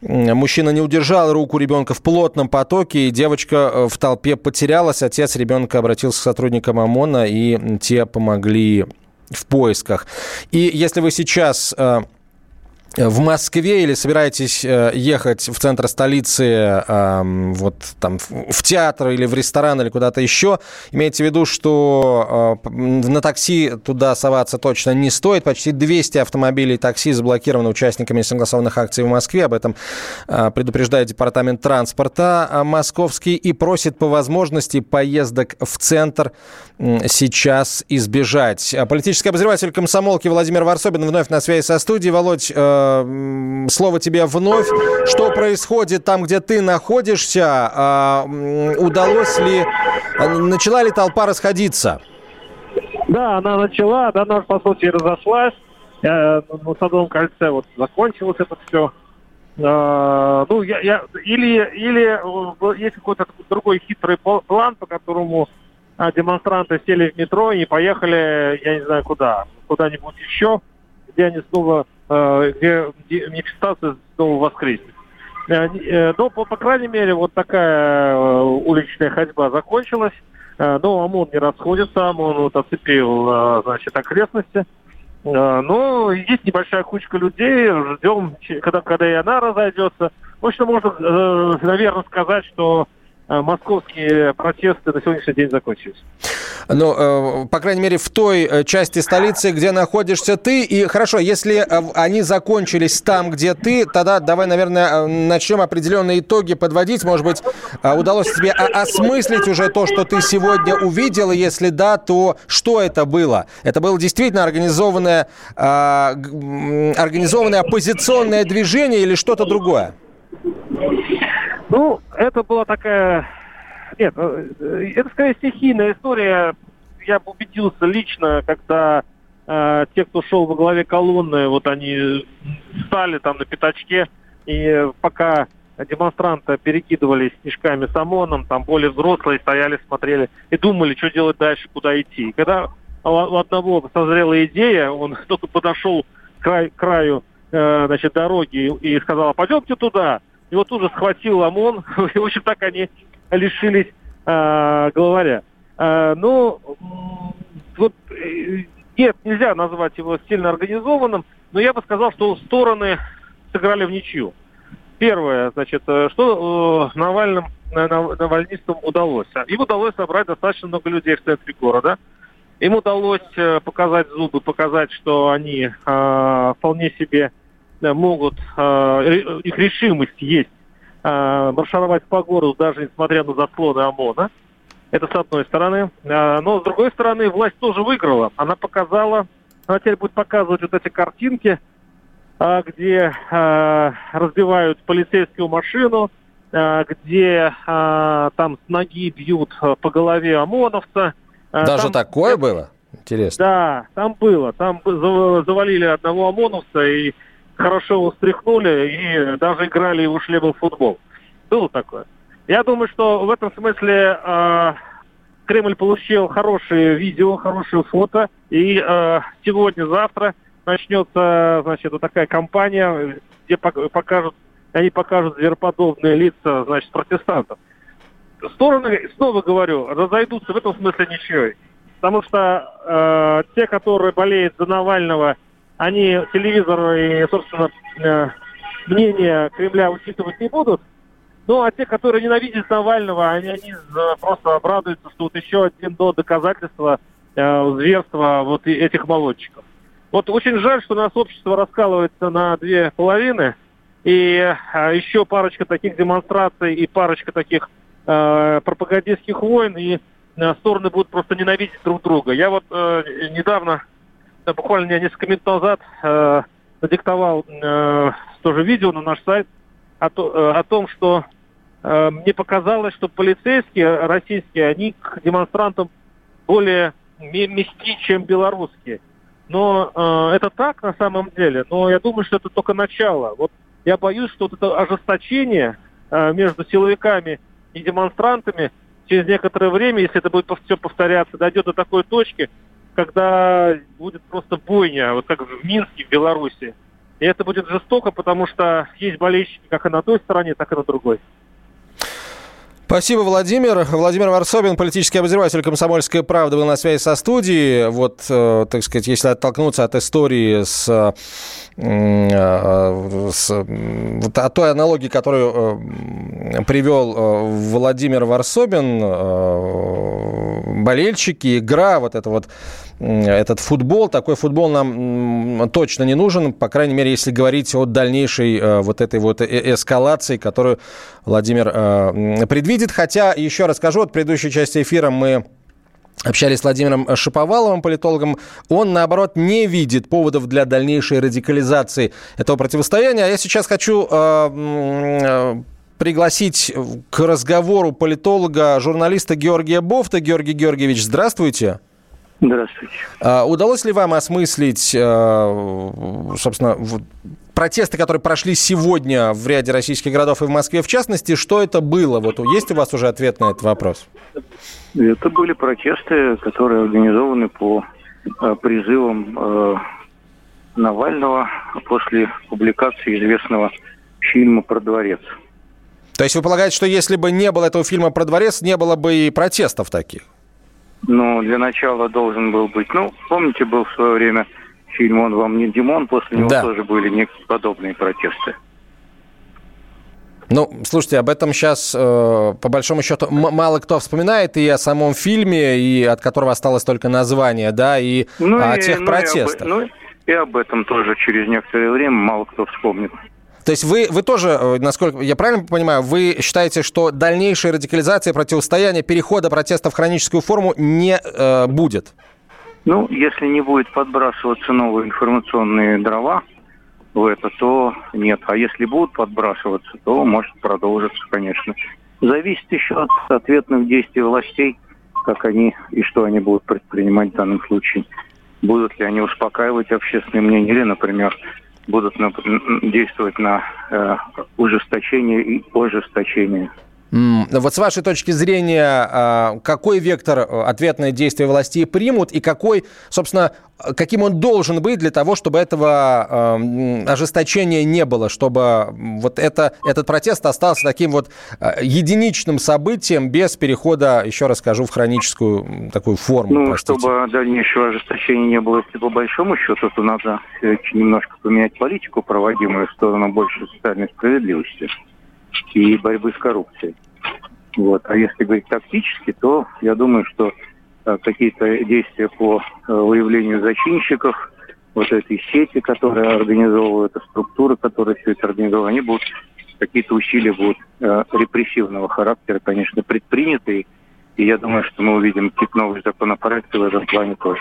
Мужчина не удержал руку ребенка в плотном потоке, и девочка э, в толпе потерялась. Отец ребенка обратился к сотрудникам ОМОНа, и те помогли в поисках. И если вы сейчас э, в Москве или собираетесь э, ехать в центр столицы, вот там в театр или в ресторан или куда-то еще, имейте в виду, что э, на такси туда соваться точно не стоит. Почти 200 автомобилей такси заблокированы участниками согласованных акций в Москве. Об этом э, предупреждает Департамент транспорта московский и просит по возможности поездок в центр сейчас избежать. Политический обозреватель комсомолки Владимир Варсобин вновь на связи со студией. Володь, слово тебе вновь. Что происходит там, где ты находишься? А, удалось ли, начала ли толпа расходиться? Да, она начала, да, она, по сути, разошлась. Э, на Садовом кольце вот закончилось это все. Э, ну, я, я, или, или э, есть какой-то другой хитрый план, по которому а демонстранты сели в метро и поехали, я не знаю куда, куда-нибудь еще, где они снова, где манифестация снова воскреснет. Э, э, но, по, по крайней мере, вот такая э, уличная ходьба закончилась. Но ОМОН не расходится, ОМОн вот оцепил, значит, окрестности. Но есть небольшая кучка людей, ждем, когда, когда и она разойдется. В общем, можно, наверное, сказать, что Э, московские протесты на сегодняшний день закончились. Ну, э, по крайней мере, в той э, части столицы, где находишься ты. И хорошо, если они закончились там, где ты, тогда давай, наверное, начнем определенные итоги подводить. Может быть, удалось тебе осмыслить уже то, что ты сегодня увидел, если да, то что это было? Это было действительно организованное, организованное оппозиционное движение или что-то другое? Ну, это была такая... Нет, э, это скорее стихийная история. Я убедился лично, когда э, те, кто шел во главе колонны, вот они стали там на пятачке, и пока демонстранты перекидывались снежками с ОМОНом, там более взрослые стояли, смотрели и думали, что делать дальше, куда идти. И когда у одного созрела идея, он только подошел к краю, краю э, значит, дороги и сказал, пойдемте туда. Его тут же схватил ОМОН. И, в общем, так они лишились э, главаря. Э, ну, вот, э, нет, нельзя назвать его сильно организованным, но я бы сказал, что стороны сыграли в ничью. Первое, значит, э, что э, Навальным, навальнистам удалось? Им удалось собрать достаточно много людей в центре города. Им удалось э, показать зубы, показать, что они э, вполне себе могут, э, их решимость есть э, маршировать по городу, даже несмотря на заслоны ОМОНа. Это с одной стороны. Э, но с другой стороны, власть тоже выиграла. Она показала, она теперь будет показывать вот эти картинки, где разбивают полицейскую машину, где там с ноги бьют по голове ОМОНовца. Даже там, такое было? Интересно. Да, там было. Там завалили одного ОМОНовца и хорошо его встряхнули и даже играли его шлемом в футбол. Было такое. Я думаю, что в этом смысле э, Кремль получил хорошее видео, хорошее фото, и э, сегодня-завтра начнется, значит, вот такая кампания, где покажут, они покажут звероподобные лица, значит, протестантов. Стороны, снова говорю, разойдутся в этом смысле ничего. Потому что э, те, которые болеют за Навального – они телевизор и, собственно, э, мнение Кремля учитывать не будут. Ну, а те, которые ненавидят Навального, они, они просто обрадуются, что вот еще один до доказательства э, зверства вот этих молодчиков. Вот очень жаль, что у нас общество раскалывается на две половины, и э, еще парочка таких демонстраций и парочка таких э, пропагандистских войн, и э, стороны будут просто ненавидеть друг друга. Я вот э, недавно буквально несколько минут назад э, надиктовал э, тоже видео на наш сайт о, э, о том, что э, мне показалось, что полицейские российские, они к демонстрантам более мягки, чем белорусские. Но э, это так на самом деле, но я думаю, что это только начало. Вот я боюсь, что вот это ожесточение э, между силовиками и демонстрантами через некоторое время, если это будет все повторяться, дойдет до такой точки, когда будет просто бойня, вот как в Минске, в Беларуси. И это будет жестоко, потому что есть болельщики как и на той стороне, так и на другой. Спасибо, Владимир. Владимир Варсобин, политический обозреватель «Комсомольской правды», был на связи со студией. Вот, э, так сказать, если оттолкнуться от истории с, э, с вот, от той аналогии, которую э, привел Владимир Варсобин, болельщики, игра, вот это вот этот футбол. Такой футбол нам точно не нужен, по крайней мере, если говорить о дальнейшей э, вот этой вот э, эскалации, которую Владимир э, предвидит. Хотя, еще расскажу, от предыдущей части эфира мы общались с Владимиром Шиповаловым, политологом, он, наоборот, не видит поводов для дальнейшей радикализации этого противостояния. А я сейчас хочу пригласить к разговору политолога, журналиста Георгия Бофта. Георгий Георгиевич, здравствуйте. Здравствуйте. А, удалось ли вам осмыслить, а, собственно, протесты, которые прошли сегодня в ряде российских городов и в Москве в частности, что это было? Вот есть у вас уже ответ на этот вопрос? Это были протесты, которые организованы по э, призывам э, Навального после публикации известного фильма про дворец. То есть вы полагаете, что если бы не было этого фильма про дворец, не было бы и протестов таких? Ну, для начала должен был быть. Ну, помните, был в свое время фильм «Он вам не Димон», после него да. тоже были некие подобные протесты. Ну, слушайте, об этом сейчас, э, по большому счету, мало кто вспоминает и о самом фильме, и от которого осталось только название, да, и ну, о и, тех ну, протестах. И об, ну, и об этом тоже через некоторое время мало кто вспомнит. То есть вы, вы тоже, э, насколько я правильно понимаю, вы считаете, что дальнейшая радикализация, противостояние, перехода протеста в хроническую форму не э, будет? Ну, если не будет подбрасываться новые информационные дрова в это, то нет. А если будут подбрасываться, то может продолжиться, конечно. Зависит еще от ответных действий властей, как они и что они будут предпринимать в данном случае. Будут ли они успокаивать общественное мнение или, например, будут действовать на э, ужесточение и ожесточение. Вот с вашей точки зрения, а, какой вектор э, ответные действия властей примут и какой, собственно, каким он должен быть для того, чтобы этого ожесточения не было, чтобы вот это, этот протест остался таким вот э, единичным событием без перехода, еще раз скажу, в хроническую такую форму. Ну, простите. чтобы дальнейшего ожесточения не было, если по большому счету, то надо немножко поменять политику, проводимую в сторону большей социальной справедливости и борьбы с коррупцией. Вот. А если говорить тактически, то я думаю, что э, какие-то действия по э, выявлению зачинщиков, вот этой сети, которая организовывает, структуры, которые все это организовывают, они будут, какие-то усилия будут э, репрессивного характера, конечно, предприняты. И я думаю, что мы увидим какие-то новые законопроекты в этом плане тоже.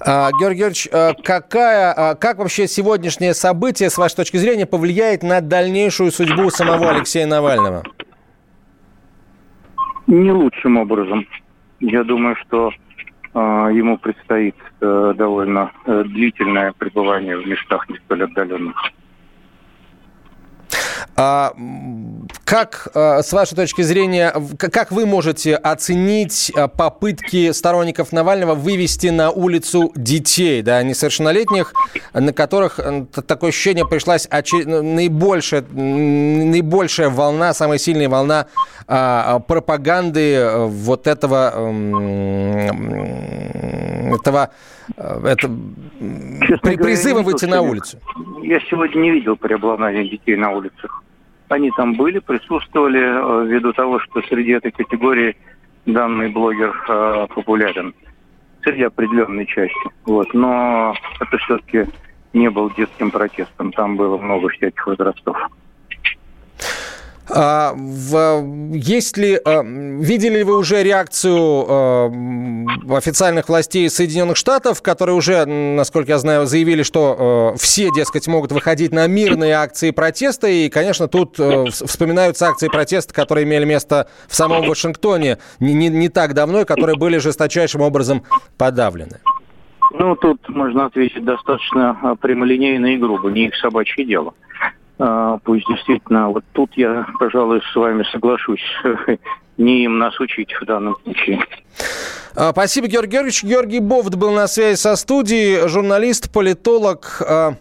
А, Георгий Георгиевич, а, какая, а, как вообще сегодняшнее событие, с вашей точки зрения, повлияет на дальнейшую судьбу самого Алексея Навального? Не лучшим образом. Я думаю, что ему предстоит э, довольно э, длительное пребывание в местах не столь отдаленных. А, как, а, с вашей точки зрения, как вы можете оценить а, попытки сторонников Навального вывести на улицу детей, да, несовершеннолетних, на которых такое ощущение пришлась наибольшая, наибольшая волна, самая сильная волна пропаганды э, вот этого, этого, э, это, при, призыва выйти на улицу? Я сегодня не видел преобладания детей на улицах. Они там были, присутствовали, э, ввиду того, что среди этой категории данный блогер э, популярен. Среди определенной части. Вот. Но это все-таки не был детским протестом. Там было много всяких возрастов. А, в, есть ли, а, видели ли вы уже реакцию а, официальных властей Соединенных Штатов, которые уже, насколько я знаю, заявили, что все, дескать, могут выходить на мирные акции протеста, и, конечно, тут вспоминаются акции протеста, которые имели место в самом Вашингтоне не, не, не так давно, и которые были жесточайшим образом подавлены. Ну, тут можно ответить достаточно прямолинейно и грубо, не их собачье дело. А, пусть действительно, вот тут я, пожалуй, с вами соглашусь, не им нас учить в данном случае. А, спасибо, Георгий Георгиевич. Георгий Бовд был на связи со студией, журналист, политолог. А,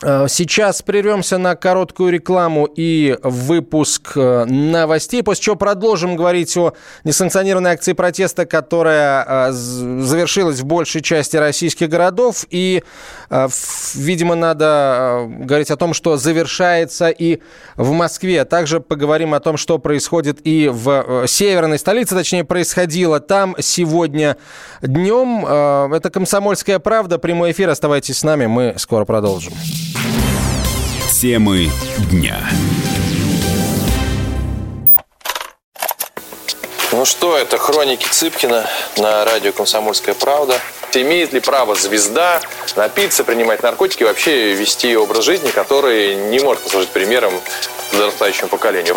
сейчас прервемся на короткую рекламу и выпуск э, новостей, после чего продолжим говорить о несанкционированной акции протеста, которая э, завершилась в большей части российских городов. И, видимо, надо говорить о том, что завершается и в Москве. Также поговорим о том, что происходит и в северной столице, точнее, происходило там сегодня днем. Это «Комсомольская правда», прямой эфир. Оставайтесь с нами, мы скоро продолжим. Темы дня. Ну что, это хроники Цыпкина на радио «Комсомольская правда». Имеет ли право звезда напиться, принимать наркотики вообще вести образ жизни, который не может послужить примером подрастающему поколению?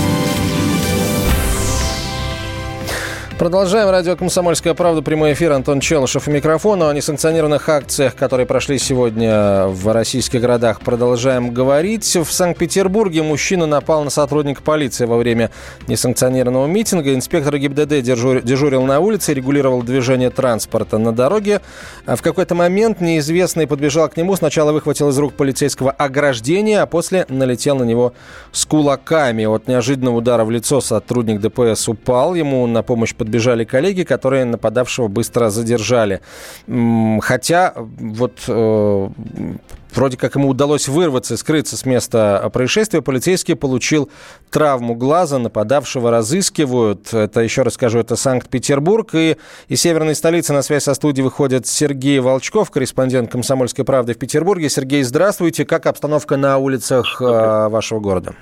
Продолжаем. Радио «Комсомольская правда». Прямой эфир. Антон Челышев у микрофона. О несанкционированных акциях, которые прошли сегодня в российских городах, продолжаем говорить. В Санкт-Петербурге мужчина напал на сотрудника полиции во время несанкционированного митинга. Инспектор ГИБДД дежурил на улице, регулировал движение транспорта на дороге. А в какой-то момент неизвестный подбежал к нему, сначала выхватил из рук полицейского ограждение, а после налетел на него с кулаками. От неожиданного удара в лицо сотрудник ДПС упал. Ему на помощь под подбежали коллеги, которые нападавшего быстро задержали. Хотя вот э, вроде как ему удалось вырваться и скрыться с места происшествия, полицейский получил травму глаза, нападавшего разыскивают. Это, еще раз скажу, это Санкт-Петербург. И из северной столицы на связь со студией выходит Сергей Волчков, корреспондент «Комсомольской правды» в Петербурге. Сергей, здравствуйте. Как обстановка на улицах э, вашего города?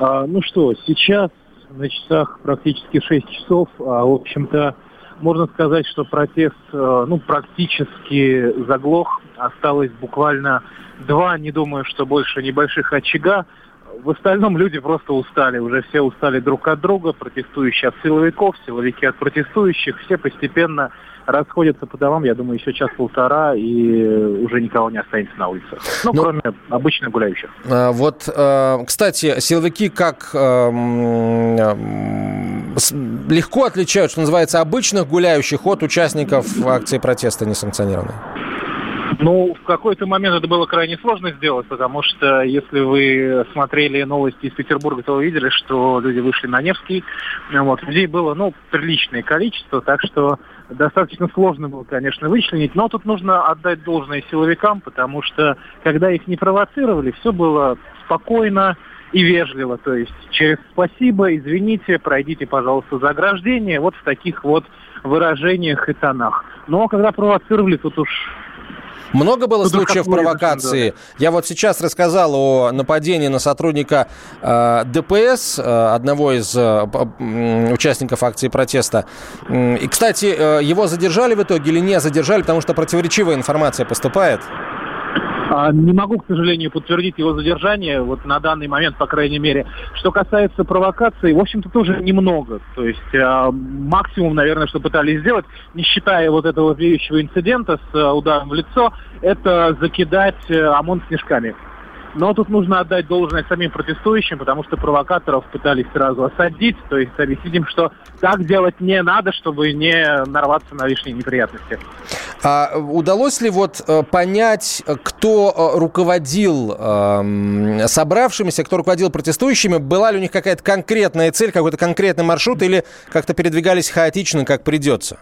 А, ну что, сейчас на часах практически 6 часов. А, в общем-то, можно сказать, что протест э, ну, практически заглох. Осталось буквально два, не думаю, что больше небольших очага. В остальном люди просто устали. Уже все устали друг от друга, протестующие от силовиков, силовики от протестующих. Все постепенно расходятся по домам, я думаю, еще час-полтора, и уже никого не останется на улицах. Ну, ну кроме обычных гуляющих. А, вот, а, кстати, силовики как а, легко отличают, что называется, обычных гуляющих от участников акции протеста несанкционированной? Ну, в какой-то момент это было крайне сложно сделать, потому что если вы смотрели новости из Петербурга, то вы видели, что люди вышли на Невский. Вот, людей было, ну, приличное количество, так что достаточно сложно было, конечно, вычленить. Но тут нужно отдать должное силовикам, потому что, когда их не провоцировали, все было спокойно, и вежливо, то есть через спасибо, извините, пройдите, пожалуйста, за ограждение, вот в таких вот выражениях и тонах. Но когда провоцировали, тут уж много было Тут случаев провокации. Да. Я вот сейчас рассказал о нападении на сотрудника э, ДПС, э, одного из э, участников акции протеста. И, кстати, э, его задержали в итоге или не задержали, потому что противоречивая информация поступает? А, не могу, к сожалению, подтвердить его задержание, вот на данный момент, по крайней мере. Что касается провокации, в общем-то, тоже немного. То есть а, максимум, наверное, что пытались сделать, не считая вот этого веющего инцидента с а, ударом в лицо, это закидать а, ОМОН снежками. Но тут нужно отдать должное самим протестующим, потому что провокаторов пытались сразу осадить, то есть объяснить им, что так делать не надо, чтобы не нарваться на лишние неприятности. А удалось ли вот э, понять, кто э, руководил э, собравшимися, кто руководил протестующими? Была ли у них какая-то конкретная цель, какой-то конкретный маршрут или как-то передвигались хаотично, как придется?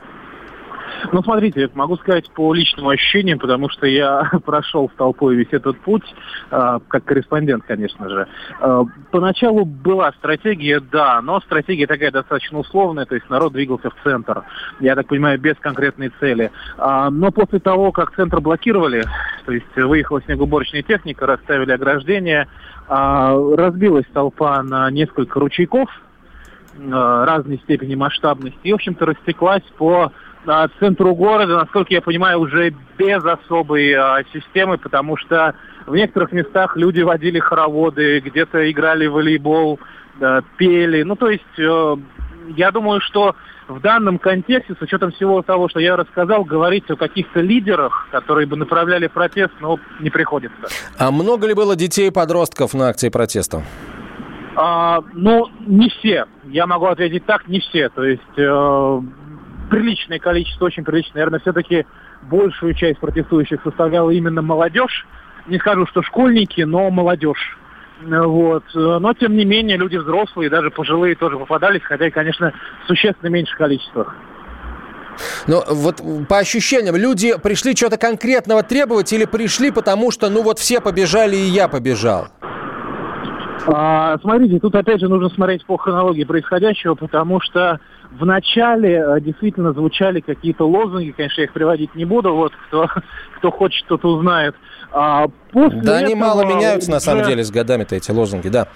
Ну, смотрите, могу сказать по личному ощущениям, потому что я прошел в толпой весь этот путь, э, как корреспондент, конечно же. Э, поначалу была стратегия, да, но стратегия такая достаточно условная, то есть народ двигался в центр, я так понимаю, без конкретной цели. Э, но после того, как центр блокировали, то есть выехала снегоуборочная техника, расставили ограждения, э, разбилась толпа на несколько ручейков, разной степени масштабности и, в общем-то, растеклась по центру города, насколько я понимаю, уже без особой а, системы, потому что в некоторых местах люди водили хороводы, где-то играли в волейбол, да, пели. Ну, то есть, э, я думаю, что в данном контексте, с учетом всего того, что я рассказал, говорить о каких-то лидерах, которые бы направляли протест, ну, не приходится. А много ли было детей и подростков на акции протеста? А, ну, не все. Я могу ответить так, не все. То есть э, приличное количество, очень приличное, наверное, все-таки большую часть протестующих составляла именно молодежь. не скажу, что школьники, но молодежь. Вот. Но, тем не менее, люди взрослые, даже пожилые тоже попадались, хотя, конечно, в существенно меньших количествах. Но вот по ощущениям, люди пришли что-то конкретного требовать или пришли потому, что ну вот все побежали и я побежал? А, смотрите, тут опять же нужно смотреть по хронологии происходящего, потому что в начале а, действительно звучали какие-то лозунги, конечно, я их приводить не буду, вот кто, кто хочет, тот узнает. А после да они мало меняются, уже... на самом деле, с годами-то эти лозунги, да.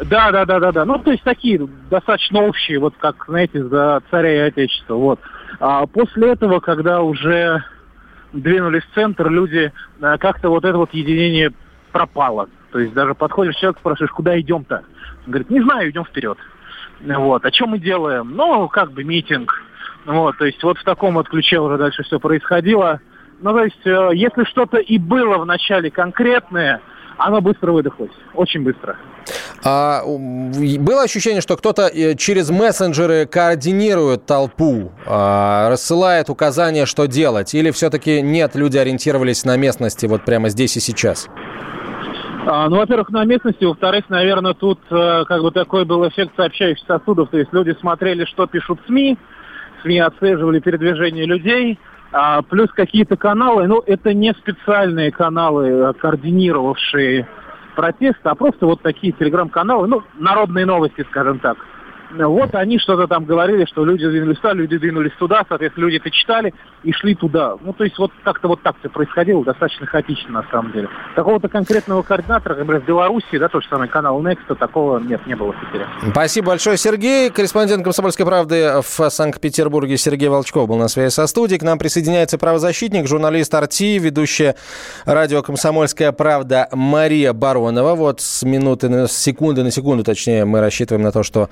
Да, да, да, да, да. Ну, то есть такие достаточно общие, вот как, знаете, за царя и отечество. Вот. А после этого, когда уже двинулись в центр, люди а, как-то вот это вот единение пропало. То есть даже подходишь человек, спрашиваешь, куда идем-то? Он говорит, не знаю, идем вперед. Вот. А что мы делаем? Ну, как бы митинг. Вот, то есть вот в таком вот ключе уже дальше все происходило. Ну, то есть, э, если что-то и было в начале конкретное, оно быстро выдохлось. Очень быстро. А, было ощущение, что кто-то э, через мессенджеры координирует толпу, а, рассылает указания, что делать? Или все-таки нет, люди ориентировались на местности вот прямо здесь и сейчас? А, ну, во-первых, на местности, во-вторых, наверное, тут э, как бы такой был эффект сообщающих сосудов, то есть люди смотрели, что пишут СМИ, СМИ отслеживали передвижение людей, а, плюс какие-то каналы, ну, это не специальные каналы, э, координировавшие протест, а просто вот такие телеграм-каналы, ну, народные новости, скажем так. Вот они что-то там говорили, что люди двинулись туда, люди двинулись туда, соответственно, люди это читали и шли туда. Ну, то есть вот как-то вот так все происходило, достаточно хаотично на самом деле. Такого-то конкретного координатора, например, в Беларуси, да, тот же самый канал Next, такого нет, не было в Питере. Спасибо большое, Сергей. Корреспондент «Комсомольской правды» в Санкт-Петербурге Сергей Волчков был на связи со студией. К нам присоединяется правозащитник, журналист Арти, ведущая радио «Комсомольская правда» Мария Баронова. Вот с минуты, с секунды на секунду, точнее, мы рассчитываем на то, что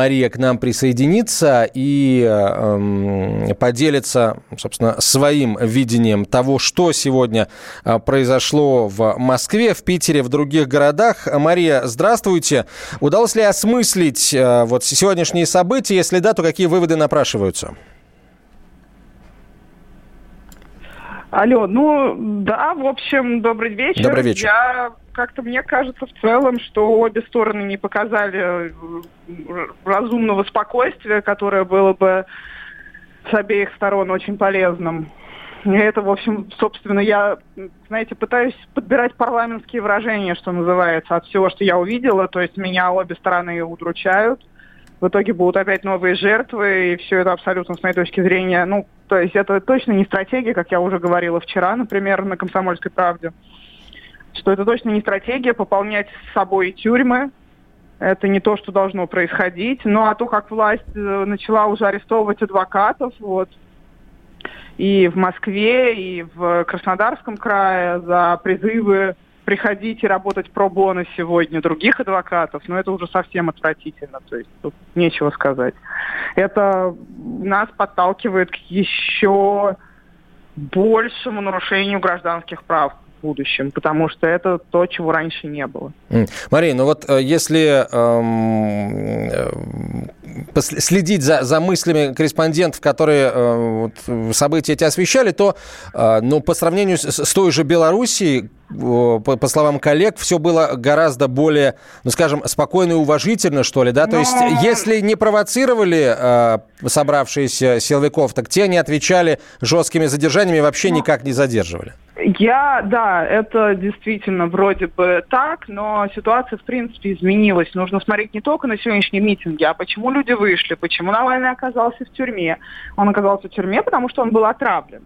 Мария к нам присоединится и э, поделится, собственно, своим видением того, что сегодня э, произошло в Москве, в Питере, в других городах. Мария, здравствуйте. Удалось ли осмыслить э, вот сегодняшние события? Если да, то какие выводы напрашиваются? Алло, ну да, в общем, добрый вечер. Добрый вечер. Я как-то мне кажется в целом, что обе стороны не показали э, разумного спокойствия, которое было бы с обеих сторон очень полезным. И это, в общем, собственно, я, знаете, пытаюсь подбирать парламентские выражения, что называется, от всего, что я увидела. То есть меня обе стороны удручают в итоге будут опять новые жертвы, и все это абсолютно, с моей точки зрения, ну, то есть это точно не стратегия, как я уже говорила вчера, например, на «Комсомольской правде», что это точно не стратегия пополнять с собой тюрьмы, это не то, что должно происходить. Ну, а то, как власть э, начала уже арестовывать адвокатов, вот, и в Москве, и в Краснодарском крае за призывы приходить и работать про бонус сегодня других адвокатов, но это уже совсем отвратительно, то есть тут нечего сказать. Это нас подталкивает к еще большему нарушению гражданских прав в будущем, потому что это то, чего раньше не было. Мария, ну вот э, если эм, э, следить за, за мыслями корреспондентов, которые э, вот, события эти освещали, то э, ну, по сравнению с, с той же Белоруссией, по, по словам коллег, все было гораздо более, ну, скажем, спокойно и уважительно, что ли, да? Но... То есть, если не провоцировали э, собравшиеся силовиков, так те не отвечали жесткими задержаниями, вообще Но... никак не задерживали. Я, да, это действительно вроде бы так, но ситуация, в принципе, изменилась. Нужно смотреть не только на сегодняшние митинги, а почему люди вышли, почему Навальный оказался в тюрьме. Он оказался в тюрьме, потому что он был отравлен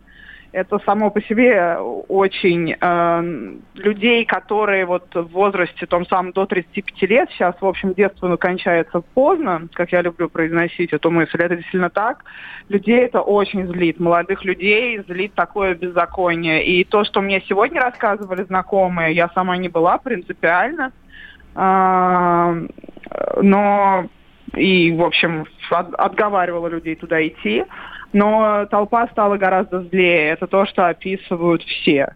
это само по себе очень э, людей, которые вот в возрасте том самом до 35 лет, сейчас, в общем, детство ну, кончается поздно, как я люблю произносить эту мысль, это действительно так, людей это очень злит, молодых людей злит такое беззаконие. И то, что мне сегодня рассказывали знакомые, я сама не была принципиально, э, но и, в общем, от, отговаривала людей туда идти. Но толпа стала гораздо злее. Это то, что описывают все.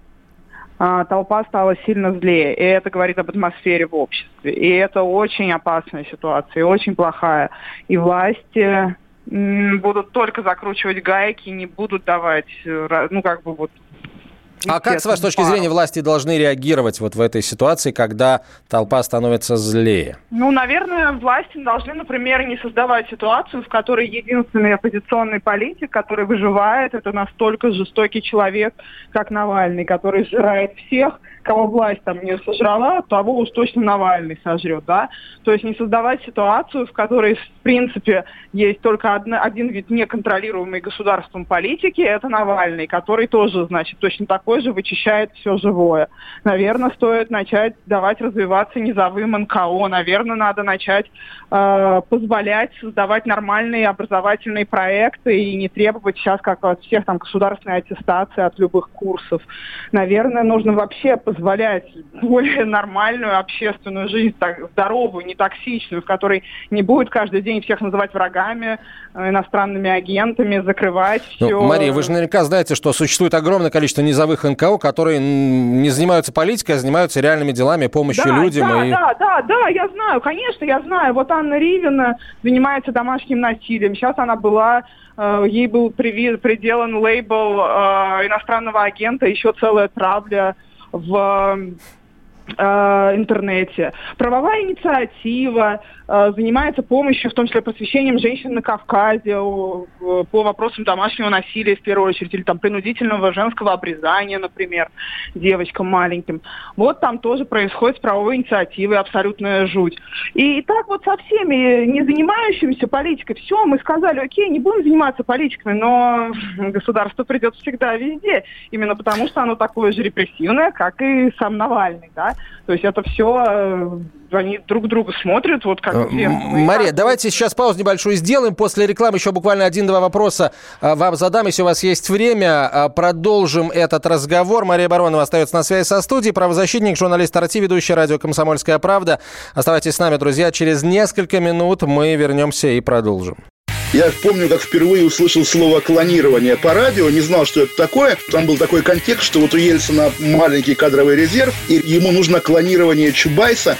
А, толпа стала сильно злее. И это говорит об атмосфере в обществе. И это очень опасная ситуация, очень плохая. И власти будут только закручивать гайки, не будут давать, ну, как бы вот А как, с вашей точки зрения, власти должны реагировать вот в этой ситуации, когда толпа становится злее? Ну, наверное, власти должны, например, не создавать ситуацию, в которой единственный оппозиционный политик, который выживает, это настолько жестокий человек, как Навальный, который сжирает всех, кого власть там не сожрала, того уж точно Навальный сожрет, да. То есть не создавать ситуацию, в которой, в принципе, есть только одна, один вид неконтролируемой государством политики, это Навальный, который тоже, значит, точно такой же вычищает все живое. Наверное, стоит начать давать развиваться низовым НКО, наверное, надо начать э, позволять создавать нормальные образовательные проекты и не требовать сейчас, как от всех, там, государственной аттестации от любых курсов. Наверное, нужно вообще позволять более нормальную общественную жизнь, так, здоровую, не токсичную, в которой не будет каждый день всех называть врагами, э, иностранными агентами, закрывать все. Ну, Мария, вы же наверняка знаете, что существует огромное количество низовых НКО, которые не занимаются политикой, а занимаются реальными делами, помощью да, людям. Да, и... да, да, да, я знаю, конечно, я знаю. Вот Анна Ривина занимается домашним насилием. Сейчас она была э, ей был приделан лейбл э, иностранного агента, еще целая травля в э, интернете. Правовая инициатива занимается помощью, в том числе просвещением женщин на Кавказе по вопросам домашнего насилия, в первую очередь, или там принудительного женского обрезания, например, девочкам маленьким. Вот там тоже происходит с правовой инициативой абсолютная жуть. И, и так вот со всеми не занимающимися политикой, все, мы сказали, окей, не будем заниматься политиками, но государство придет всегда везде, именно потому что оно такое же репрессивное, как и сам Навальный, да. То есть это все э, они друг друга смотрят, вот как э, все. Мария, давайте сейчас паузу небольшую сделаем. После рекламы еще буквально один-два вопроса э, вам задам, если у вас есть время. Продолжим этот разговор. Мария Баронова остается на связи со студией. Правозащитник, журналист Арти, ведущий радио «Комсомольская правда». Оставайтесь с нами, друзья. Через несколько минут мы вернемся и продолжим. Я помню, как впервые услышал слово клонирование по радио, не знал, что это такое. Там был такой контекст, что вот у Ельцина маленький кадровый резерв, и ему нужно клонирование Чубайса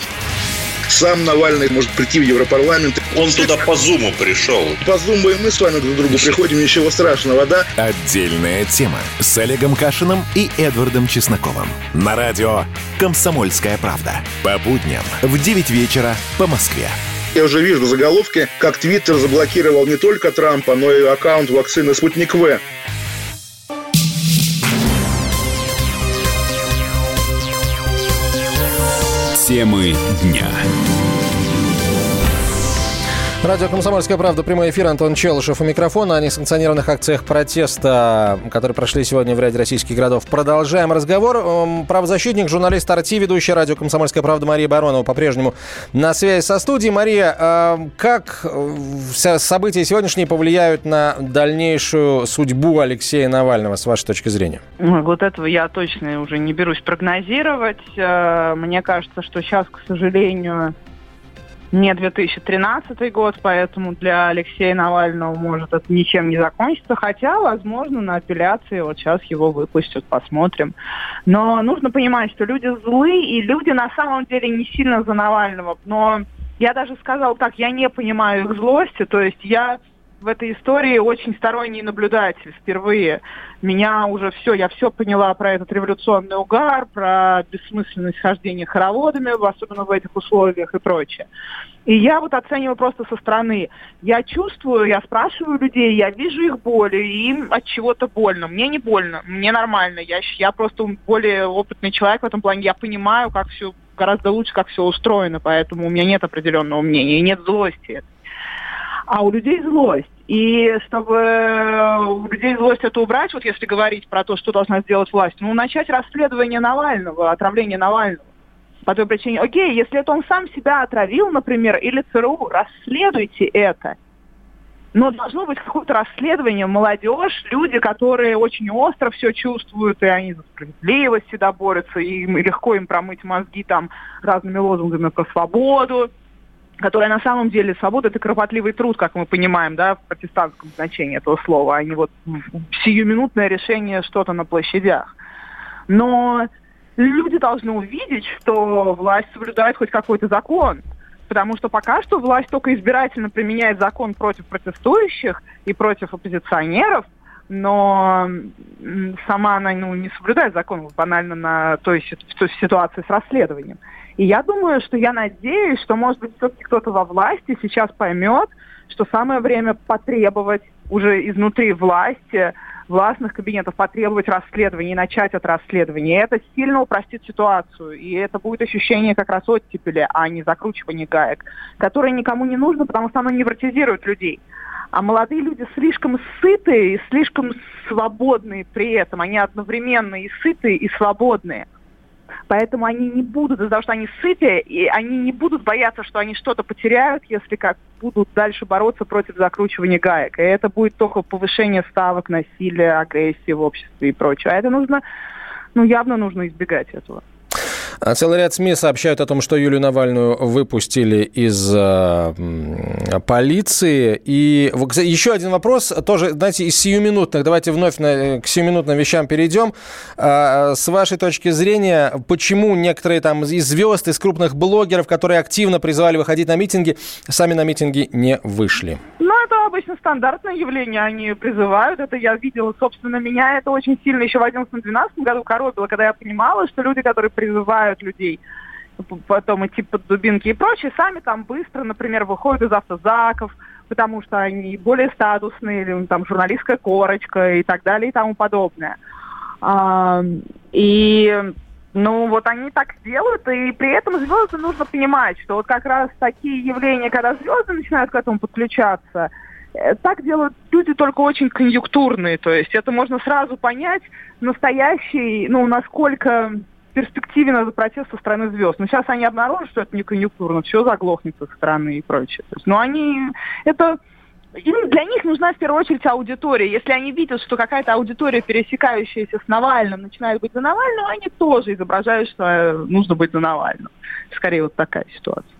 сам Навальный может прийти в Европарламент. Он туда по Зуму пришел. По Зуму и мы с вами друг к другу приходим, ничего страшного, да? Отдельная тема с Олегом Кашиным и Эдвардом Чесноковым. На радио «Комсомольская правда». По будням в 9 вечера по Москве. Я уже вижу заголовки, как Твиттер заблокировал не только Трампа, но и аккаунт вакцины «Спутник В». Темы дня. Радио «Комсомольская правда», прямой эфир, Антон Челышев у микрофона. О несанкционированных акциях протеста, которые прошли сегодня в ряде российских городов. Продолжаем разговор. Правозащитник, журналист Арти, ведущая радио «Комсомольская правда» Мария Баронова по-прежнему на связи со студией. Мария, а, как э, события сегодняшние повлияют на дальнейшую судьбу Алексея Навального, с вашей точки зрения? Вот этого я точно уже не берусь прогнозировать. Э, мне кажется, что сейчас, к сожалению, не 2013 год, поэтому для Алексея Навального может это ничем не закончиться, хотя, возможно, на апелляции вот сейчас его выпустят, посмотрим. Но нужно понимать, что люди злые, и люди на самом деле не сильно за Навального, но я даже сказал так, я не понимаю их злости, то есть я в этой истории очень сторонний наблюдатель впервые. Меня уже все, я все поняла про этот революционный угар, про бессмысленность хождения хороводами, особенно в этих условиях и прочее. И я вот оцениваю просто со стороны. Я чувствую, я спрашиваю людей, я вижу их боли, и им от чего-то больно. Мне не больно, мне нормально. Я, я просто более опытный человек в этом плане. Я понимаю, как все гораздо лучше, как все устроено, поэтому у меня нет определенного мнения, и нет злости а у людей злость. И чтобы у людей злость это убрать, вот если говорить про то, что должна сделать власть, ну, начать расследование Навального, отравление Навального. По той причине, окей, если это он сам себя отравил, например, или ЦРУ, расследуйте это. Но должно быть какое-то расследование, молодежь, люди, которые очень остро все чувствуют, и они за справедливость всегда борются, и легко им промыть мозги там разными лозунгами про свободу которая на самом деле свобода это кропотливый труд, как мы понимаем, да, в протестантском значении этого слова, а не вот сиюминутное решение что-то на площадях. Но люди должны увидеть, что власть соблюдает хоть какой-то закон. Потому что пока что власть только избирательно применяет закон против протестующих и против оппозиционеров, но сама она ну, не соблюдает закон банально на той, той ситуации с расследованием. И я думаю, что я надеюсь, что, может быть, все-таки кто-то во власти сейчас поймет, что самое время потребовать уже изнутри власти, властных кабинетов потребовать расследования и начать от расследования. Это сильно упростит ситуацию. И это будет ощущение как раз оттепели, а не закручивания гаек, которое никому не нужно, потому что оно невротизирует людей. А молодые люди слишком сытые и слишком свободные при этом. Они одновременно и сытые, и свободные. Поэтому они не будут, из-за того, что они сытые, и они не будут бояться, что они что-то потеряют, если как будут дальше бороться против закручивания гаек. И это будет только повышение ставок насилия, агрессии в обществе и прочее. А это нужно, ну, явно нужно избегать этого. А целый ряд СМИ сообщают о том, что Юлию Навальную выпустили из э, полиции. И еще один вопрос, тоже, знаете, из сиюминутных. Давайте вновь на, к сиюминутным вещам перейдем. А, с вашей точки зрения, почему некоторые там из звезд, из крупных блогеров, которые активно призывали выходить на митинги, сами на митинги не вышли? Ну, это обычно стандартное явление. Они призывают. Это я видела, собственно, меня это очень сильно еще в 2011-2012 году коробило, когда я понимала, что люди, которые призывают убивают людей, потом идти под дубинки и прочее, сами там быстро, например, выходят из автозаков, потому что они более статусные, или там журналистская корочка и так далее и тому подобное. А, и ну, вот они так делают, и при этом звезды нужно понимать, что вот как раз такие явления, когда звезды начинают к этому подключаться, э, так делают люди только очень конъюнктурные, то есть это можно сразу понять, настоящий, ну, насколько перспективе надо протест со стороны звезд. Но сейчас они обнаружат, что это не конъюнктурно, все заглохнет со стороны и прочее. То есть, ну, они... Это для них нужна в первую очередь аудитория. Если они видят, что какая-то аудитория, пересекающаяся с Навальным, начинает быть за Навального, они тоже изображают, что э, нужно быть за Навальным. Скорее вот такая ситуация.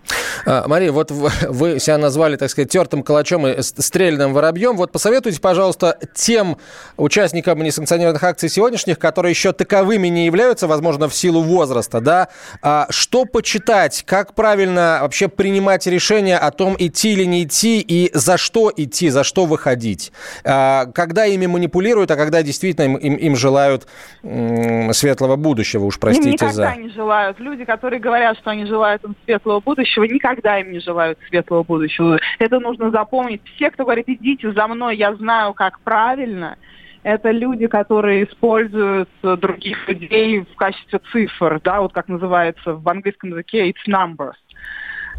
А, Мария, вот вы себя назвали, так сказать, тертым калачом и стрельным воробьем. Вот посоветуйте, пожалуйста, тем участникам несанкционированных акций сегодняшних, которые еще таковыми не являются, возможно, в силу возраста, да, а что почитать, как правильно вообще принимать решение о том, идти или не идти, и за что идти, за что выходить. А, когда ими манипулируют, а когда действительно им, им, им желают светлого будущего, уж простите им никогда за... не желают. Люди, которые говорят, что они желают им светлого будущего, никогда им не желают светлого будущего. Это нужно запомнить. Все, кто говорит, идите за мной, я знаю, как правильно, это люди, которые используют других людей в качестве цифр, да, вот как называется в английском языке, it's numbers.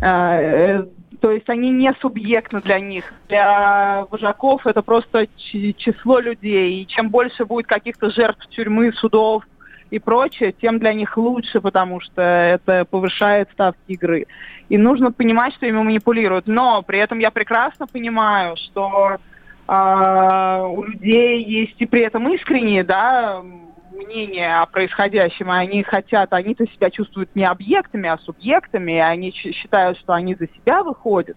Э, то есть они не субъектны для них. Для вожаков это просто число людей. И чем больше будет каких-то жертв тюрьмы, судов, и прочее, тем для них лучше, потому что это повышает ставки игры. И нужно понимать, что ими манипулируют. Но при этом я прекрасно понимаю, что э, у людей есть и при этом искренние, да, мнения о происходящем, и они хотят, они-то себя чувствуют не объектами, а субъектами, и они считают, что они за себя выходят.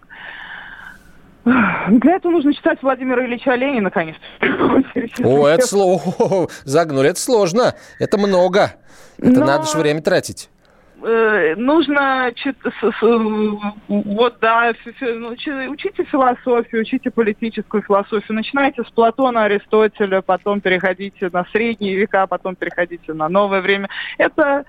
Для этого нужно читать Владимира Ильича Ленина, конечно. О, это сложно. Загнули, это сложно. Это много. Это Но... надо же время тратить э, нужно вот да, ну, учите философию, учите политическую философию. Начинайте с Платона, Аристотеля, потом переходите на средние века, потом переходите на новое время. Это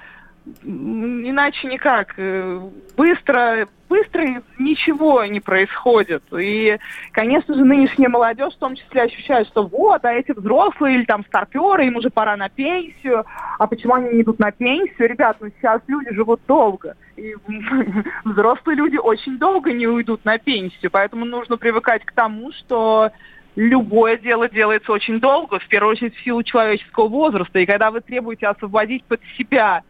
иначе никак. Э, быстро, быстро ничего не происходит. И, конечно же, нынешняя молодежь в том числе ощущает, что вот, а эти взрослые или там старперы, им уже пора на пенсию. А почему они не идут на пенсию? Ребят, ну сейчас люди живут долго. И взрослые люди очень долго не уйдут на пенсию. Поэтому нужно привыкать к тому, что любое дело делается очень долго, в первую очередь в силу человеческого возраста. И когда вы требуете освободить под себя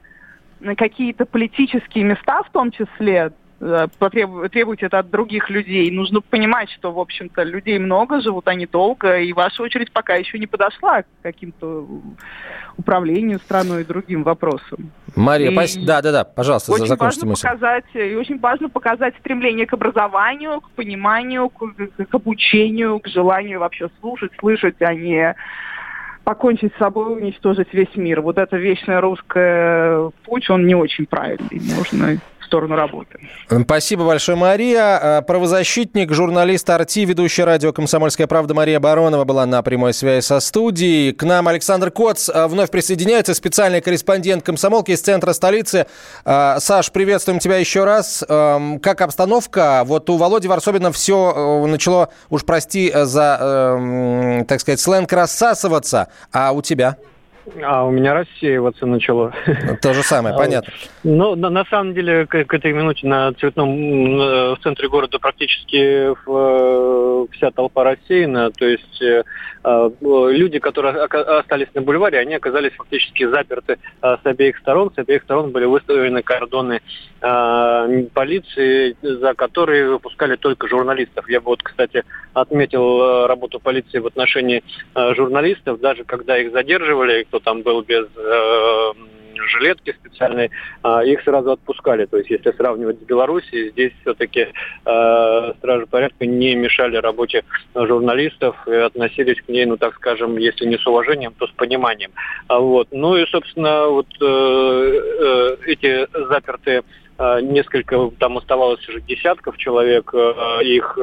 какие-то политические места в том числе, э, требовать это от других людей. Нужно понимать, что, в общем-то, людей много, живут они долго, и ваша очередь пока еще не подошла к каким-то управлению страной и другим вопросам. Мария, и пос... да, да, да, пожалуйста, очень закончите важно мысль. Показать, и очень важно показать стремление к образованию, к пониманию, к, к обучению, к желанию вообще слушать, слышать, а не покончить с собой, уничтожить весь мир. Вот эта вечная русская путь, он не очень правильный. Нужно сторону работы. Спасибо большое, Мария. Правозащитник, журналист Арти, ведущая радио «Комсомольская правда» Мария Баронова была на прямой связи со студией. К нам Александр Коц вновь присоединяется, специальный корреспондент комсомолки из центра столицы. Саш, приветствуем тебя еще раз. Как обстановка? Вот у Володи Варсобина все начало, уж прости за, так сказать, сленг рассасываться, а у тебя? А у меня рассеиваться начало. То же самое, понятно. Ну, на, на самом деле, к, к этой минуте на цветном в центре города практически в, вся толпа рассеяна. То есть э, люди, которые остались на бульваре, они оказались фактически заперты э, с обеих сторон. С обеих сторон были выставлены кордоны э, полиции, за которые выпускали только журналистов. Я бы вот, кстати, отметил работу полиции в отношении журналистов, даже когда их задерживали, кто там был без э, жилетки специальной, э, их сразу отпускали. То есть, если сравнивать с Белоруссией, здесь все-таки э, стражи порядка не мешали работе журналистов и относились к ней, ну, так скажем, если не с уважением, то с пониманием. А вот. Ну и, собственно, вот э, э, эти запертые несколько, там оставалось уже десятков человек, э, их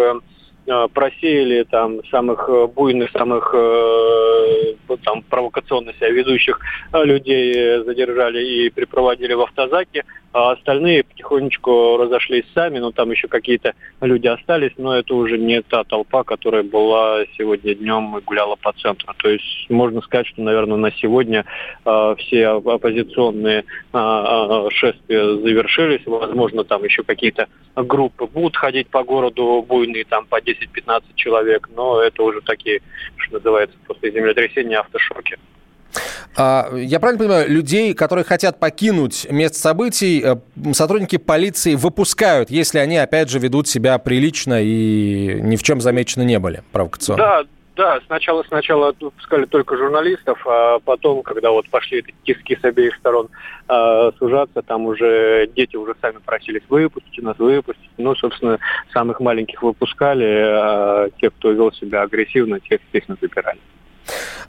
просеяли там самых э, буйных, самых э, там провокационно себя ведущих людей задержали и припроводили в автозаки, а остальные потихонечку разошлись сами, но там еще какие-то люди остались, но это уже не та толпа, которая была сегодня днем и гуляла по центру. То есть можно сказать, что, наверное, на сегодня э, все оппозиционные э, шествия завершились, возможно, там еще какие-то группы будут ходить по городу буйные, там по 10-15 человек, но это уже такие, что называется, после землетрясения автошоки. А, я правильно понимаю, людей, которые хотят покинуть место событий, э, сотрудники полиции выпускают, если они, опять же, ведут себя прилично и ни в чем замечены не были провокационно? Да, да, сначала сначала выпускали только журналистов, а потом, когда вот пошли эти тиски с обеих сторон э, сужаться, там уже дети уже сами просились выпустить нас, выпустить. Ну, собственно, самых маленьких выпускали, а тех, кто вел себя агрессивно, тех, естественно, забирали.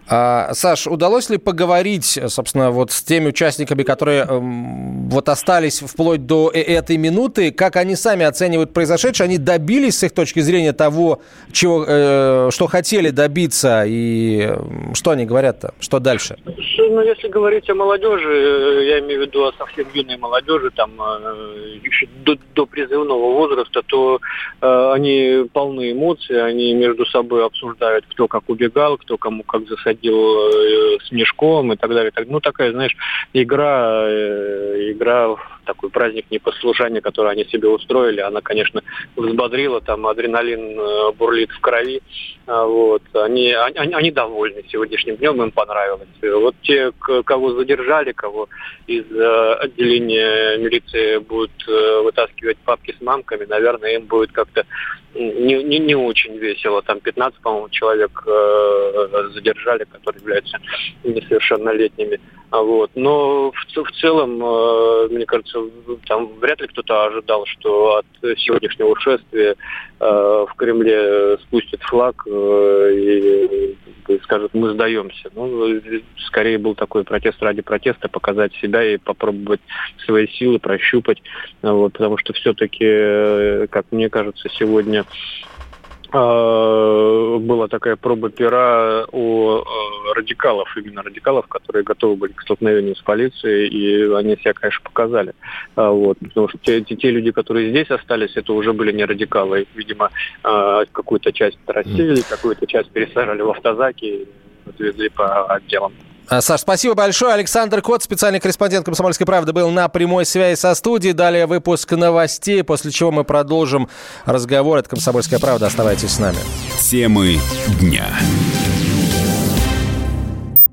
А, Саш, удалось ли поговорить, собственно, вот с теми участниками, которые эм, вот остались вплоть до э, этой минуты, как они сами оценивают произошедшее? Они добились с их точки зрения того, чего, э, что хотели добиться, и что они говорят-то? Что дальше? Ну, если говорить о молодежи, э, я имею в виду о совсем юной молодежи, там, э, еще до, до призывного возраста, то э, они полны эмоций, они между собой обсуждают, кто как убегал, кто кому как засадил э, с мешком и так далее. Ну, такая, знаешь, игра, э, игра такой праздник непослушания, который они себе устроили, она, конечно, взбодрила, там адреналин э, бурлит в крови. А, вот. Они, они, они довольны сегодняшним днем, им понравилось. Вот те, кого задержали, кого из отделения милиции будут вытаскивать папки с мамками, наверное, им будет как-то не, не, не очень весело. Там 15, по-моему, человек э, задержали, которые являются несовершеннолетними. А вот. Но в, в целом, э, мне кажется, там вряд ли кто-то ожидал, что от сегодняшнего шествия э, в Кремле спустят флаг э, и, скажут, мы сдаемся. Ну, скорее был такой протест ради протеста, показать себя и попробовать свои силы прощупать. Вот, потому что все-таки, э, как мне кажется, сегодня была такая проба пера у э, радикалов, именно радикалов, которые готовы были к столкновению с полицией, и они себя, конечно, показали. А, вот, потому что те, те, люди, которые здесь остались, это уже были не радикалы. Видимо, а, какую-то часть рассеяли, какую-то часть пересажали в автозаки и отвезли по отделам. А, Саш, спасибо большое. Александр Кот, специальный корреспондент «Комсомольской правды», был на прямой связи со студией. Далее выпуск новостей, после чего мы продолжим разговор. Это «Комсомольская правда». Оставайтесь с нами. Темы дня.